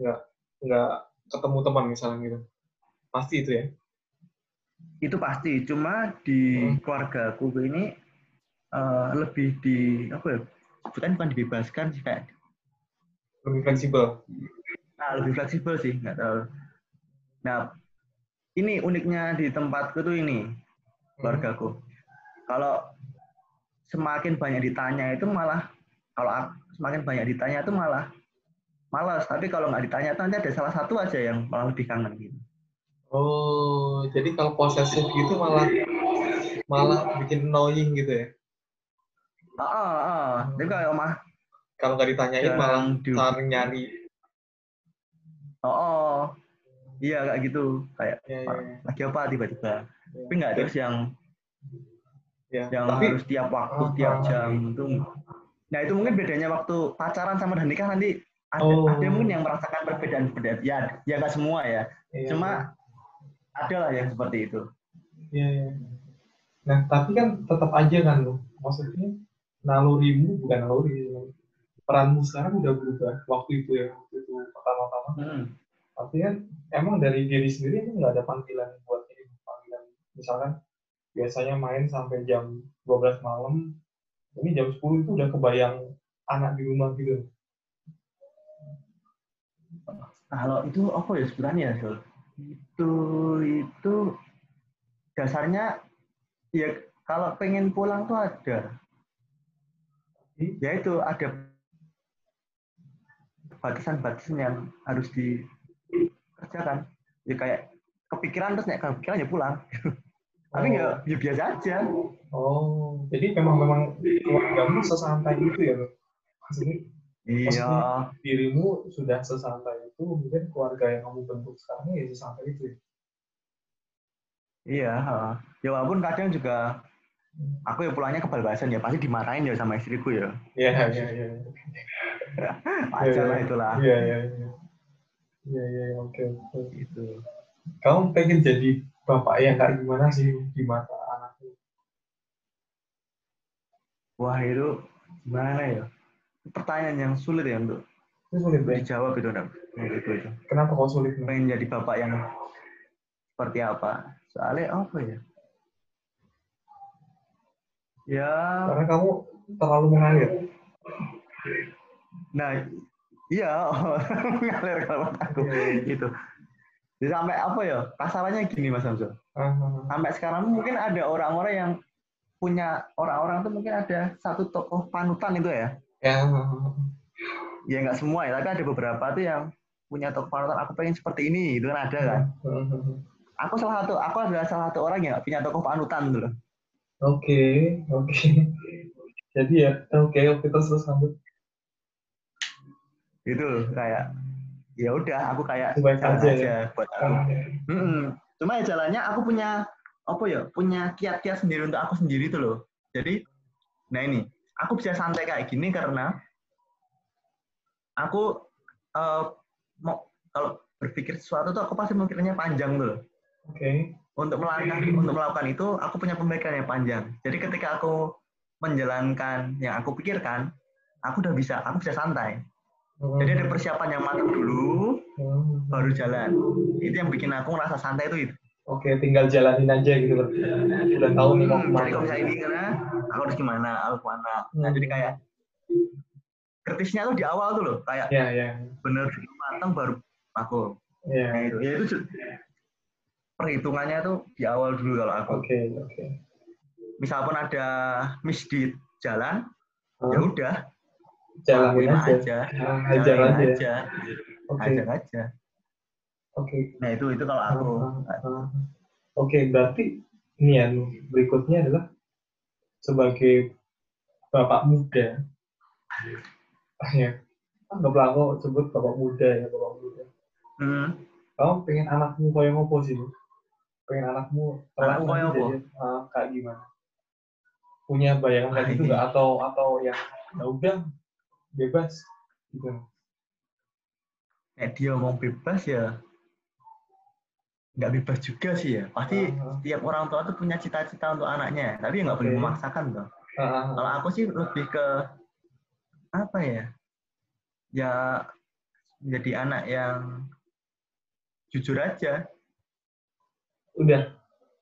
nggak nggak ketemu teman misalnya gitu. Pasti itu ya. Itu pasti. Cuma di Hmm. keluarga aku ini eh, lebih di apa ya? Bukan bukan dibebaskan sih kayak Lebih fleksibel. Nah, lebih fleksibel sih, nggak tahu. Nah, ini uniknya di tempatku tuh ini, keluargaku. Kalau semakin banyak ditanya itu malah, kalau aku- semakin banyak ditanya itu malah malas. Tapi kalau nggak ditanya tuh nanti ada salah satu aja yang malah lebih kangen gitu. Oh, jadi kalau posesif gitu malah malah bikin annoying gitu ya? Ah, ah, ah. Jadi kalau mah, Kalau nggak ditanyain malah saling nyari. oh, oh, iya kayak gitu, kayak Ya, ya, ya. lagi apa tiba-tiba. Tapi nggak terus yang Ya, yang tapi harus tiap waktu, Ah, tiap ah. jam itu. Nah itu mungkin bedanya waktu pacaran sama dan nikah nanti ada, Oh. ada mungkin yang merasakan perbedaan-perbedaan. Ya, ya nggak semua ya. Iya, Cuma ada lah yang seperti itu. iya, iya. Nah, tapi kan tetap aja kan lo. Maksudnya nalurimu bukan naluri. Peranmu sekarang udah berubah. Waktu itu ya, waktu itu pertama-tama. Hmm. Tapi kan emang dari diri sendiri itu nggak ada panggilan buat ini. Panggilan misalkan biasanya main sampai jam 12 malam. Ini jam 10 itu udah kebayang anak di rumah gitu. Kalau itu apa ya sebenarnya Sul? Itu itu dasarnya ya kalau pengen pulang tuh ada. Ya itu ada batasan-batasan yang harus dikerjakan. Ya kayak kepikiran terus nek kepikiran ya pulang. Tapi Oh. ya, ya biasa aja. Oh, jadi memang memang keluargamu sesantai itu ya? Maksudnya Iya. dirimu sudah sesantai itu, mungkin keluarga yang kamu bentuk sekarang ya sesantai itu. ya? Iya. Ya walaupun kadang juga aku ya pulangnya kebablasan ya pasti dimarahin ya sama istriku ya. Iya, iya, iya. Wajar lah itulah. Iya, iya, iya. Iya, iya, iya, oke, oke. Gitu. Kamu pengen jadi bapak yang kayak gimana sih di mata anakmu? Wah itu gimana ya? Pertanyaan yang sulit ya untuk Itu sulit banget. dijawab itu Nak. Yang itu itu. Kenapa kau sulit? Pengen jadi bapak yang seperti apa? Soalnya apa ya? Ya, Karena kamu terlalu mengalir. nah iya ngalir kalau aku Iya, iya. gitu. Jadi sampai apa ya? Kasarannya gini Mas Hamzah. Ah, ah, sampai sekarang mungkin ada orang-orang yang punya orang-orang tuh mungkin ada satu tokoh panutan itu ya Ya, ah, ah. Ya nggak semua ya tapi ada beberapa tuh yang punya tokoh panutan aku pengen seperti ini itu kan ada kan Ah, ah, ah. aku salah satu aku adalah salah satu orang yang punya tokoh panutan dulu Oke, oke. Jadi ya, oke, oke terus terus lanjut. itu kayak ya udah aku kayak jalan aja aja, ya. buat aku Mm-mm. cuma ya jalannya aku punya apa ya punya kiat-kiat sendiri untuk aku sendiri tuh loh jadi nah ini aku bisa santai kayak gini karena aku eh, mau kalau berpikir sesuatu tuh aku pasti mikirnya panjang tuh loh. Oke. untuk melakukan untuk melakukan itu aku punya pemikiran yang panjang jadi ketika aku menjalankan yang aku pikirkan aku udah bisa aku bisa santai jadi ada persiapan yang matang dulu Hmm. baru jalan itu yang bikin aku ngerasa santai itu itu Oke, tinggal jalanin aja gitu berarti. Udah tahu nih mau Hmm, jadi ke mana. kalau misalnya ini karena aku harus gimana, aku ke mana. Nah, Hmm. jadi kayak kritisnya tuh di awal tuh loh, kayak Ya, ya, bener matang baru aku. ya. Nah itu, ya itu perhitungannya tuh di awal dulu kalau aku. Oke, oke. Misal pun ada miss di jalan, ya Hah? udah, Jalanin lakuin aja. aja, jalanin aja. aja, Oke, hajar aja. oke. Nah itu itu kalau aku. Oke, berarti ini ya Nu, berikutnya adalah sebagai bapak muda. Ya. Anggaplah aku sebut bapak muda ya, bapak muda. Hmm. Kamu pengen anakmu kayak ngopo sih? Pengen anakmu Anakku nanti kayak jadi ah, kayak gimana? Punya bayangan kayak gitu nggak? Atau atau yang ya udah bebas gitu? Nek dia ngomong bebas ya nggak bebas juga sih ya. Pasti Ah, setiap orang tua tuh punya cita-cita untuk anaknya, tapi ya nggak boleh memaksakan toh. ah, ah. Kalau aku sih lebih ke apa ya? Ya menjadi anak yang jujur aja, udah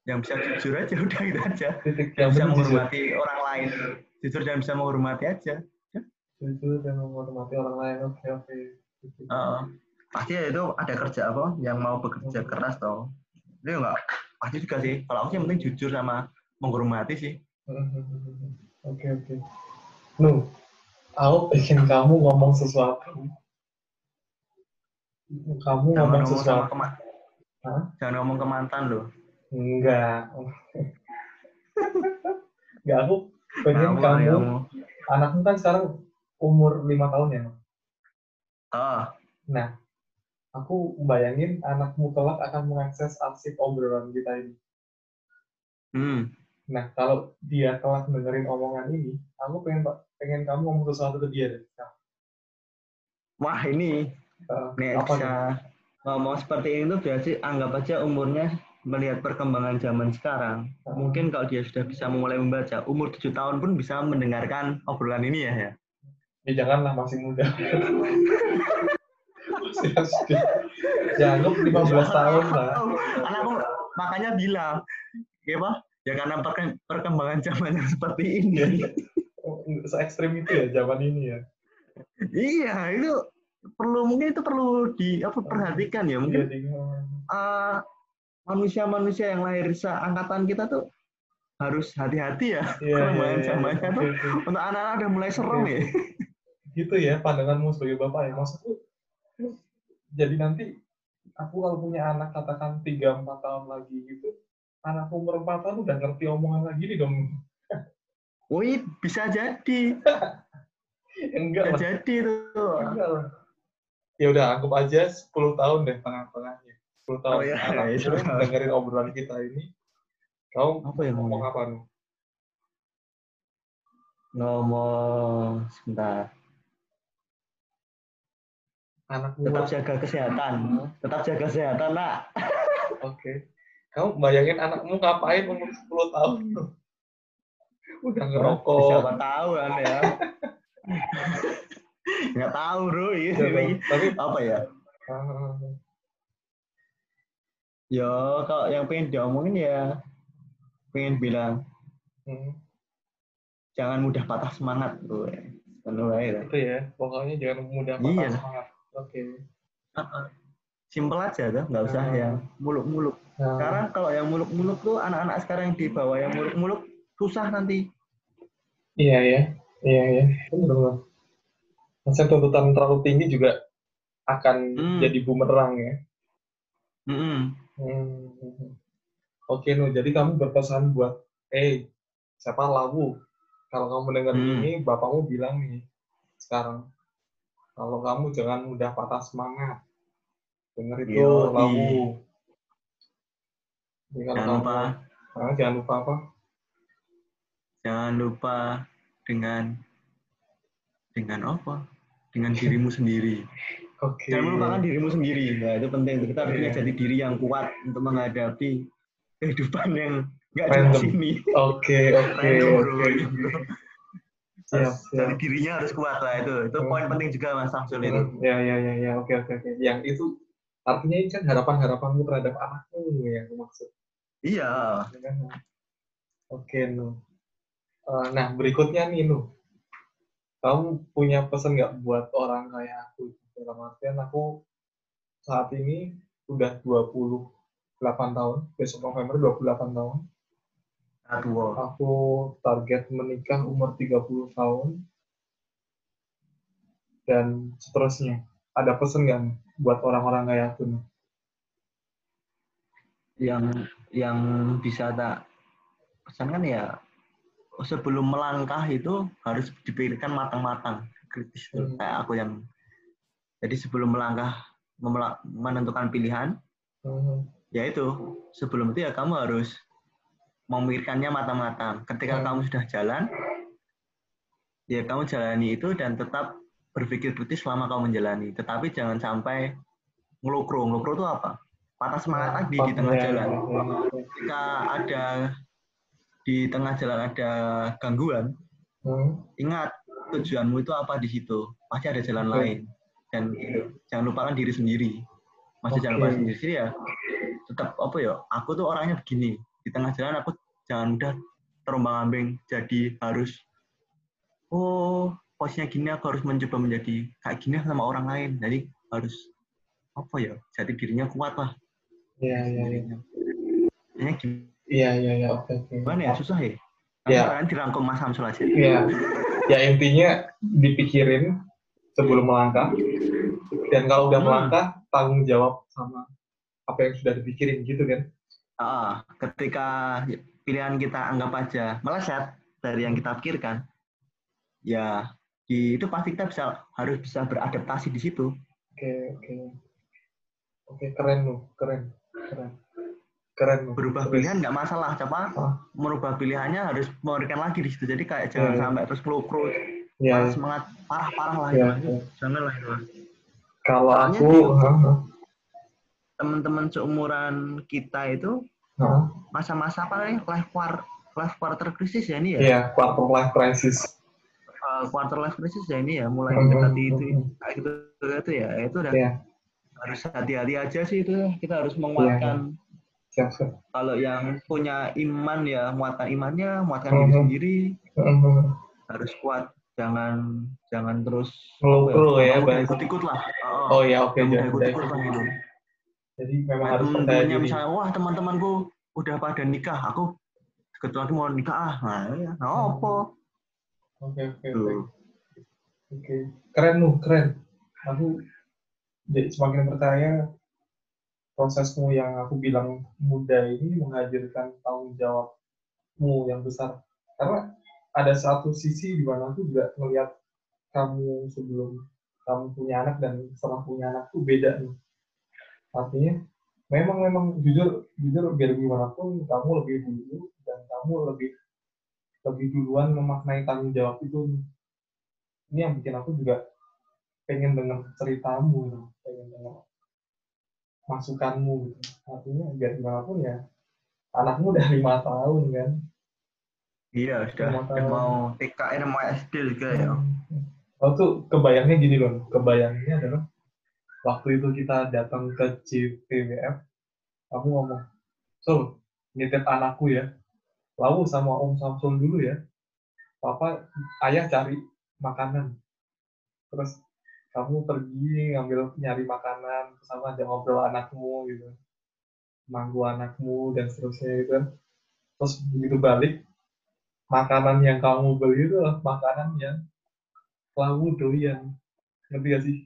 yang bisa jujur aja udah gitu aja. Yang bisa penting jujur. menghormati orang lain, jujur dan bisa menghormati aja. jujur dan menghormati orang lain oke oke Heeh. pasti ya itu ada kerja apa yang mau bekerja keras toh. Itu nggak pasti juga sih. Kalau aku sih penting jujur sama menghormati sih. oke oke nu aku pengen kamu ngomong sesuatu kamu Jangan ngomong ngomong sesuatu kema- Hah? Jangan ngomong ke mantan loh. enggak enggak aku pengen Ngawur kamu ya anakmu kan sekarang umur lima tahun ya? Oh, nah aku bayangin anakmu kelak akan mengakses arsip obrolan kita ini hmm. Nah, kalau dia kelak dengerin omongan ini, aku pengen pengen kamu ngomong sesuatu ke dia deh. Nah, Wah ini eh, nih apa nih? bisa ngomong seperti ini tuh berarti anggap aja umurnya melihat perkembangan zaman sekarang. Ah. Mungkin kalau dia sudah bisa mulai membaca, umur tujuh tahun pun bisa mendengarkan obrolan ini ya. ya. Ya janganlah masih muda. masih. Ya, anggap 15 tahun lah. Anakku makanya bilang, ya Pak, ya karena perke- perkembangan zaman yang seperti ini. Se ekstrim itu ya zaman ini ya. iya, itu perlu mungkin itu perlu di apa perhatikan ya mungkin eh, manusia-manusia yang lahir seangkatan kita tuh harus hati-hati ya perkembangan iya, iya. zamannya Oke, tuh untuk anak-anak udah mulai serem Oke. ya. Gitu ya pandanganmu sebagai bapak ya. Maksudku jadi nanti aku kalau punya anak katakan 3 4 tahun lagi gitu, anak umur 4 tahun udah ngerti omongan lagi nih dong. Wih, bisa jadi, Enggak bisa lah. jadi tuh. Enggak lah. Ya udah anggap aja 10 tahun deh tengah-tengahnya. 10 tahun Oh iya, iya, lu 10 tahun. dengerin obrolan kita ini. Kau Apa yang ngomong apa nih? Ngomong sebentar. Anak Tetap muda. jaga kesehatan, tetap jaga kesehatan nak. Oke. Kamu bayangin anakmu ngapain umur 10 tahun tuh? Udah ngerokok. Siapa tahu kan ya. Nggak tahu bro, ini Tapi apa ya? Ya kalau yang pengen diomongin ya pengen bilang hmm, jangan mudah patah semangat bro. Aja. itu ya. Pokoknya jangan mudah patah Iya. semangat. Oke. Simpel aja tuh, nggak usah Hmm. yang muluk-muluk. Nah, Sekarang kalau yang muluk-muluk tuh anak-anak sekarang yang di bawah yang muluk-muluk susah nanti. Iya ya. Iya ya. Benar benar. Masa tuntutan terlalu tinggi juga akan Hmm. jadi bumerang ya. Mm-mm. Hmm. Oke, Nu. Jadi kamu berpesan buat, eh, siapa lawu? Kalau kamu mendengar Hmm. ini, bapakmu bilang nih, sekarang, kalau kamu jangan mudah patah semangat. Dengar itu, Yoi. lawu. Jadi kalau Jangan kamu, lupa, Ah, jangan lupa apa? Jangan lupa dengan dengan apa? Dengan dirimu sendiri. Oke. Jangan melupakan dirimu sendiri. Nah, itu penting. Kita harus punya Iya. jati diri yang kuat untuk menghadapi kehidupan yang nggak di sini. Oke, oke. Jati dirinya harus kuat lah itu. Itu poin penting juga Mas Samsul itu. Ya, ya, ya, ya. Oke, oke, oke. Yang itu artinya ini kan harapan-harapanmu terhadap anakmu ya aku maksud Iya. Ya kan? oke Eh, nah berikutnya nih Nu kamu punya pesan nggak buat orang kayak aku? Dalam artian aku saat ini udah 28 tahun besok November 28 tahun. Aduh. aku target menikah umur 30 tahun. Dan seterusnya. Ada pesan nggak buat orang-orang kayak aku nih Yang yang bisa tak pesankan ya sebelum melangkah itu harus dipikirkan matang-matang kritis. Hmm. kayak aku yang jadi sebelum melangkah menentukan pilihan Hmm, ya itu. Sebelum itu ya kamu harus memikirkannya matang-matang. Ketika Hmm. kamu sudah jalan ya kamu jalani itu dan tetap berpikir kritis selama kamu menjalani. Tetapi jangan sampai ngelukro ngelukro itu apa? Patah semangat lagi di tengah ya, jalan. Ketika ada di tengah jalan ada gangguan. Hmm, ingat tujuanmu itu apa di situ? Pasti ada jalan Oke. lain. Dan itu jangan lupakan diri sendiri. Masih jangan lupakan Oke. diri sendiri ya. Tetap apa ya aku tuh orangnya begini. Di tengah jalan aku jangan mudah terombang ambing. Jadi harus oh posisinya gini aku harus mencoba menjadi kayak gini sama orang lain. Jadi harus apa ya jadi dirinya kuat lah. Ya, ya, ya. Kayaknya Iya, iya, iya, oke, oke. gimana ya susah ya Ya. Kalian dirangkum Mas Samsul aja. Iya. Ya intinya dipikirin sebelum melangkah. Dan kalau udah Hmm. melangkah, tanggung jawab sama apa yang sudah dipikirin gitu kan. Ah, ketika pilihan kita anggap aja meleset dari yang kita pikirkan, ya di itu pasti kita bisa harus bisa beradaptasi di situ. Oke, oke. Oke, keren lu, keren. Keren. Keren. Berubah pilihan nggak masalah, coba Ah. merubah pilihannya harus memberikan lagi di situ. Jadi kayak jangan Iya. sampai terus pelukro, Iya, patah iya. semangat parah-parah lah Iya, itu. iya. Jangan lah itu. Kalau Soalnya aku, Teman-teman seumuran kita itu masa-masa apa nih life quarter life quarter crisis ya ini ya. Iya, quarter life crisis. Uh, quarter life crisis ya ini ya mulai Hmm, mendekati hmm, itu hmm. kayak gitu itu ya itu udah Iya, harus hati-hati aja sih itu kita harus menguatkan siap, siap. Kalau yang punya iman ya muatkan imannya muatkan Mhm. diri sendiri Hmm, harus kuat jangan jangan terus Ngelukro ya, ikut bahasa. ikut lah Oh iya, oke, jangan jangan lah gitu Jadi memang harus percaya diri. misalnya wah teman-temanku udah pada nikah aku kebetulan mau nikah ah nah ya nggak apa Oke, oke, oke. Oke, keren lu, keren. Aku jadi semakin percaya prosesmu yang aku bilang muda ini menghadirkan tanggung jawabmu yang besar. Karena ada satu sisi di mana aku juga melihat kamu sebelum kamu punya anak dan setelah punya anak tuh beda nih. Artinya memang memang jujur jujur biar gimana pun kamu lebih dulu dan kamu lebih lebih duluan memaknai tanggung jawab itu ini yang bikin aku juga pengen dengar ceritamu gitu. Masukanmu gitu. Artinya biar gimana pun ya anakmu udah lima tahun kan. Iya sudah. Udah mau TKN mau SD juga ya. Oh tuh kebayangnya gini loh, kebayangnya adalah waktu itu kita datang ke CPWF, aku ngomong, Sul, nitip anakku ya, lalu sama Om Samsul dulu ya, Papa, ayah cari makanan, terus kamu pergi ngambil nyari makanan, sama aja ngobrol anakmu gitu, manggu anakmu dan seterusnya gitu. Terus begitu balik, makanan yang kamu beli itu adalah makanan yang lalu doyan. Ngerti gak sih?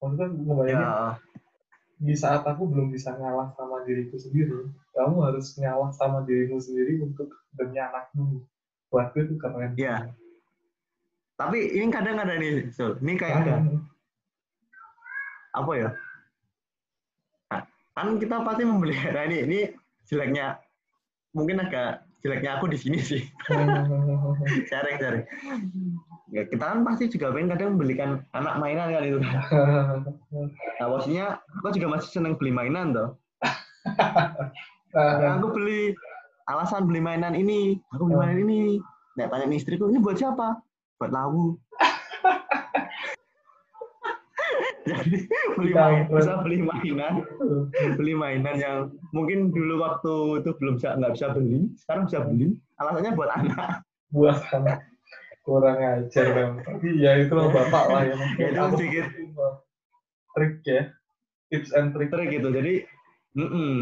Maksudnya ngebayangin ya. di saat aku belum bisa ngalah sama diriku sendiri kamu harus ngalah sama dirimu sendiri untuk demi anakmu. Buatku itu keren. Iya. tapi ini kadang ada nih Sul. ini kayak ada? Apa ya? Nah, kan kita pasti memelihara ini. Ini jeleknya mungkin agak jeleknya aku di sini sih. Sharing sharing. Ya kita kan pasti juga pengen kadang membelikan anak mainan kan itu kan. Nah maksudnya aku juga masih seneng beli mainan toh. Nah, aku beli alasan beli mainan ini aku beli Oh. mainan ini. Nah tanya istriku ini buat siapa? Buat lawu Jadi beli main, bisa beli mainan, beli mainan yang mungkin dulu waktu itu belum bisa nggak bisa beli, sekarang bisa beli. Alasannya buat anak. Buat anak kurang ajar kan. Iya itu loh bapak lah ya. Ya, itu sedikit trik ya, tips and trick. Trik gitu. Jadi mm -mm.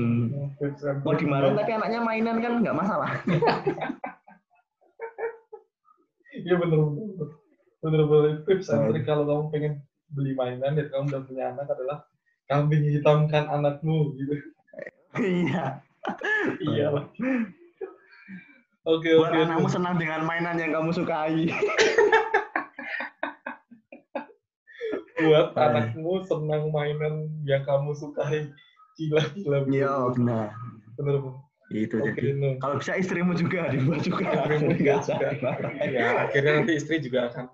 Mau dimarahin tapi anaknya mainan kan nggak masalah. Iya bener bener. Bener bener tips and trick kalau kamu pengen beli mainan dan kamu udah punya anak adalah kambing hitamkan anakmu gitu. Iya. Iya lah. Oke Buat oke. anakmu oke. senang dengan mainan yang kamu sukai. Buat Oh. anakmu senang mainan yang kamu sukai. Gila gila. Iya, benar. Bener. Itu Oke jadi. Nun. Kalau bisa istrimu juga dibuat juga. Istrimu juga juga. Ya akhirnya nanti istri juga akan.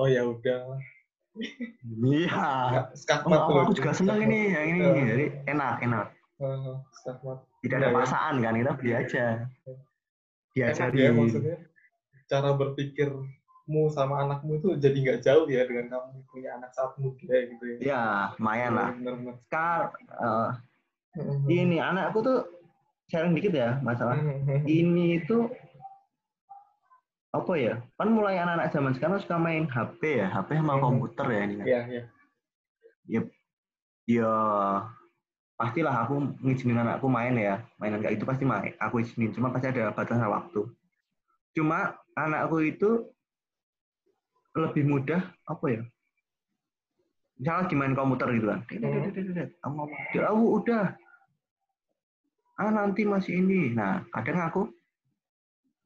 Oh ya udah. Iya. Skakmat Oh, aku juga senang ini, yang ini. Iya. Jadi enak, enak. Uh, skakmat. Tidak ada Iya, ya. paksaan kan, kita beli aja. Diajari. ya maksudnya cara berpikirmu sama anakmu itu jadi nggak jauh ya dengan kamu punya anak saat muda gitu ya. Ya, lumayan lah. Bener-bener. Sekarang, eh, Mhm. ini anakku tuh sharing dikit ya masalah. Ini itu apa ya? Kan mulai anak-anak zaman sekarang suka main HP ya, HP sama Mhm. komputer ya ini kan. Iya, iya. Ya pastilah aku ngizinin anakku main ya, mainan kayak itu pasti main. Aku izinin, cuma pasti ada batasan waktu. Cuma anakku itu lebih mudah apa ya? Misalnya lagi main komputer gitu kan. Ngomong, "Ya, aku udah. Ah nanti masih ini. Nah, kadang aku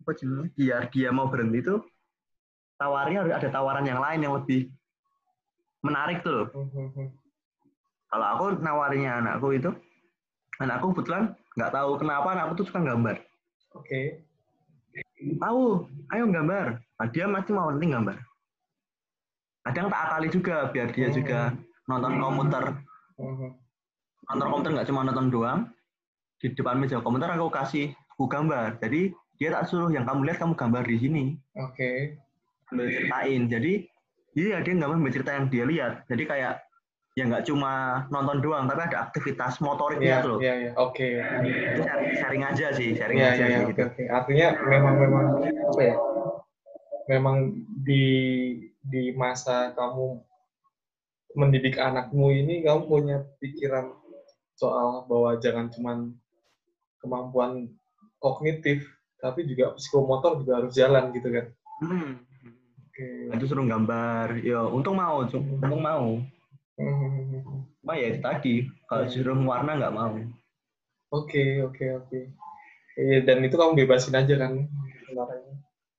apa jenenge, biar dia mau berhenti itu tawarnya harus ada tawaran yang lain yang lebih menarik tuh loh. Kalau aku nawarinya anakku itu, anakku kebetulan nggak tahu kenapa anakku tuh suka gambar. Oke. Tahu, ayo gambar. Nah, dia masih mau penting gambar. Kadang tak akali juga biar dia juga nonton komputer. Nonton komputer nggak cuma nonton doang. Di depan meja komputer aku kasih buku gambar. Jadi dia tak suruh yang kamu lihat kamu gambar di sini. Oke. Ceritain. Jadi iya dia nggak mau cerita yang dia lihat. Jadi kayak ya nggak cuma nonton doang, tapi ada aktivitas motoriknya Iya, tuh loh. iya, iya. Oke. Itu sharing, aja sih, sharing Iya, aja sih Oke, gitu. oke. Artinya memang memang apa ya? Memang di di masa kamu mendidik anakmu ini kamu punya pikiran soal bahwa jangan cuman kemampuan kognitif tapi juga psikomotor juga harus jalan gitu kan. Hmm. Oke. Itu suruh gambar, ya untung mau, Cuk. untung mau. Hmm. Cuma ya itu tadi, kalau disuruh warna nggak mau. Oke, oke, oke. Iya, dan itu kamu bebasin aja kan sebenarnya.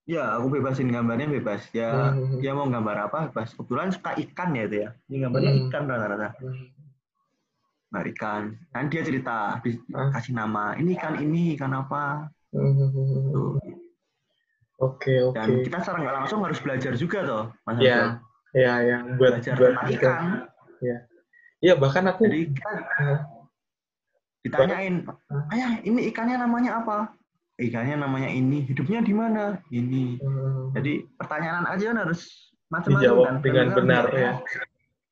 Ya, aku bebasin gambarnya bebas. Ya, Hmm. dia mau gambar apa bebas. Kebetulan suka ikan ya itu ya. Ini gambarnya Hmm. ikan rata-rata. Hmm. Gambar ikan. Nanti dia cerita, habis kasih nama. Ini ikan ini, ikan apa. Hmm. Tuh. Oke, oke. Dan kita secara nggak langsung harus belajar juga toh, Mas Iya. Iya, iya, buat Belajar buat tentang ikan. Iya, bahkan aku Jadi kita Hah? ditanyain, Hah? ayah ini ikannya namanya apa? Ikannya namanya ini, hidupnya di mana? Ini. Hmm. Jadi pertanyaan aja kan harus macam-macam dijawab kan. dengan kan benar ya.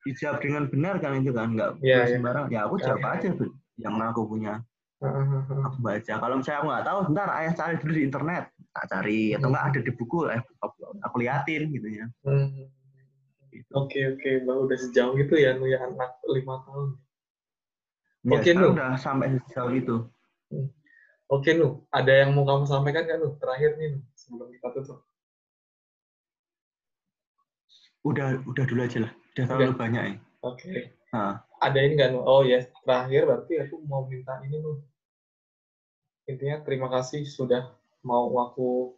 Dijawab dengan benar kan itu kan, nggak Iya, iya. sembarang. Ya aku jawab Iya. aja yang aku punya. Heeh. Aku baca. Kalau misalnya aku nggak tahu, bentar ayah cari dulu di internet. Tak cari atau Hmm. nggak ada di buku, eh, aku, aku liatin gitu ya. Hmm. Gitu. Oke, oke, baru udah sejauh itu ya, nu ya anak lima tahun. Ya, Oke, Nu. udah sampai sejauh itu. Oke, Nu, ada yang mau kamu sampaikan nggak, Nu? Terakhir nih, Nu, sebelum kita tutup. Udah udah dulu aja lah. Udah terlalu banyak ya. Oke. Nah, Ada ini nggak, Nu? Oh, ya, terakhir berarti aku mau minta ini, Nu. Intinya terima kasih sudah mau aku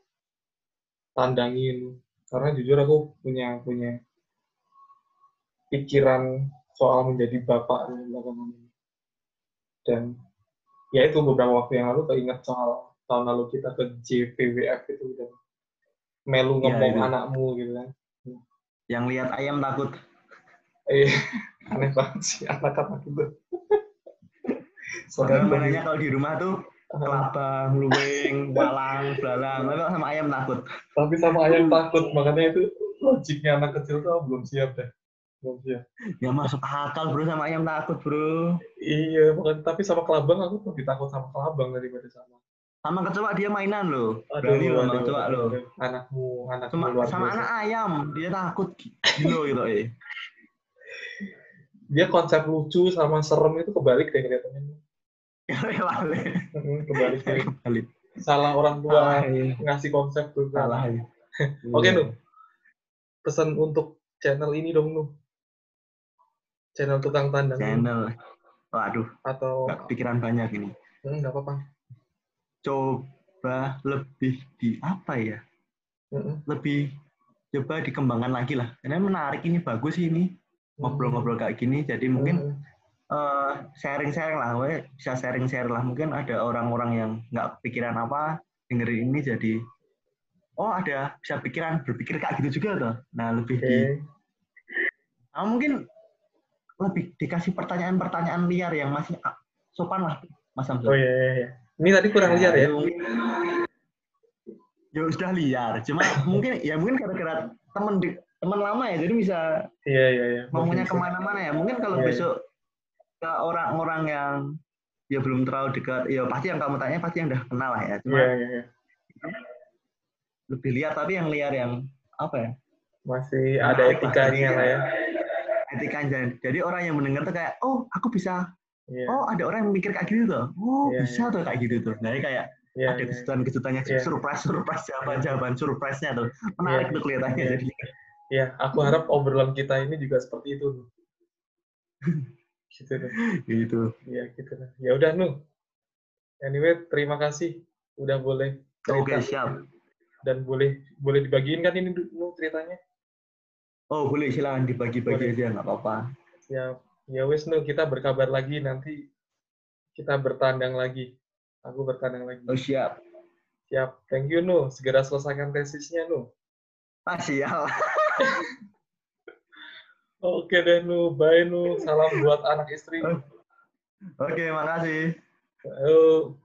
tandangin. Karena jujur aku punya punya pikiran soal menjadi bapak belakangan ini. Dan ya itu beberapa waktu yang lalu keinget soal tahun lalu kita ke JPWF itu dan melu Iya, ngomong itu. anakmu gitu kan. yang lihat ayam takut. Eh, aneh banget sih anak-anak itu. Soalnya kalau di rumah tuh kelabang, luwing, walang, belalang. Tapi sama ayam takut. tapi sama ayam takut makanya itu logiknya anak kecil tuh belum siap deh Iya. Ya masuk akal bro sama ayam takut bro. Iya, bukan tapi sama kelabang aku lebih takut sama kelabang daripada sama. Sama kecoa dia mainan loh. Aduh, Berani loh sama kecoa loh. Anakmu, anakmu Sama, luar sama biasa. anak ayam dia takut gitu gitu eh. Dia konsep lucu sama serem itu kebalik deh kelihatannya. Kebalik. Hmm, kebalik deh. Kebalik. Salah orang Salah, tua iya. ngasih konsep tuh. Salah ya. Oke, Iya. Nu. Pesan untuk channel ini dong, Nu. Channel tukang tandang. Channel. Waduh, atau nggak pikiran banyak ini. Hmm, nggak apa-apa. Coba lebih di apa ya? Mm-mm. Lebih coba dikembangkan lagi lah. Karena menarik ini bagus ini ngobrol-ngobrol kayak gini. Jadi mungkin Hmm. Eh, sharing-sharing lah, we. bisa sharing-share lah. Mungkin ada orang-orang yang nggak pikiran apa dengerin ini jadi oh ada bisa pikiran berpikir kayak gitu juga tuh. Nah lebih Oke. di ah, mungkin lebih dikasih pertanyaan-pertanyaan liar yang masih sopan lah, Mas Samsul. Oh iya, iya, iya. Ini tadi kurang liar ya? Nah, itu- Ya sudah liar, cuma mungkin ya mungkin gara-gara temen di- temen lama ya, jadi bisa Iya, iya, iya. ngomongnya Mungkin ke mana-mana ya. Mungkin kalau Iya, iya. besok ke orang-orang yang ya belum terlalu dekat, ya pasti yang kamu tanya pasti yang udah kenal lah ya. Cuma Iya, iya, iya. lebih liar, tapi yang liar yang apa ya? Masih Menarik ada etikanya lah ya. Etika jadi, orang yang mendengar tuh kayak, oh aku bisa, Iya. oh ada orang yang mikir kayak gitu tuh, oh Iya, bisa tuh kayak gitu tuh. Jadi kayak Iya, ada iya. kejutan-kejutannya, Iya. surprise, surprise jawaban-jawaban surprise-nya tuh. Menarik Iya. tuh kelihatannya. Iya. Jadi Iya, aku harap obrolan kita ini juga seperti itu. Gitu tuh. gitu. Iya, gitu. Ya udah, Nu. Anyway, terima kasih udah boleh Oke, cerita siap. dan boleh boleh dibagiin kan ini Nu ceritanya. Oh, boleh silakan dibagi-bagi aja nggak apa-apa. Ya, ya wes Nu, kita berkabar lagi nanti kita bertandang lagi. Aku bertandang lagi. Oh, siap. Siap. Thank you, Nu. Segera selesaikan tesisnya, Nu. Ah, siap. Oke deh, Nu. Bye, Nu. Salam buat anak istri. Oke, makasih. Ayo.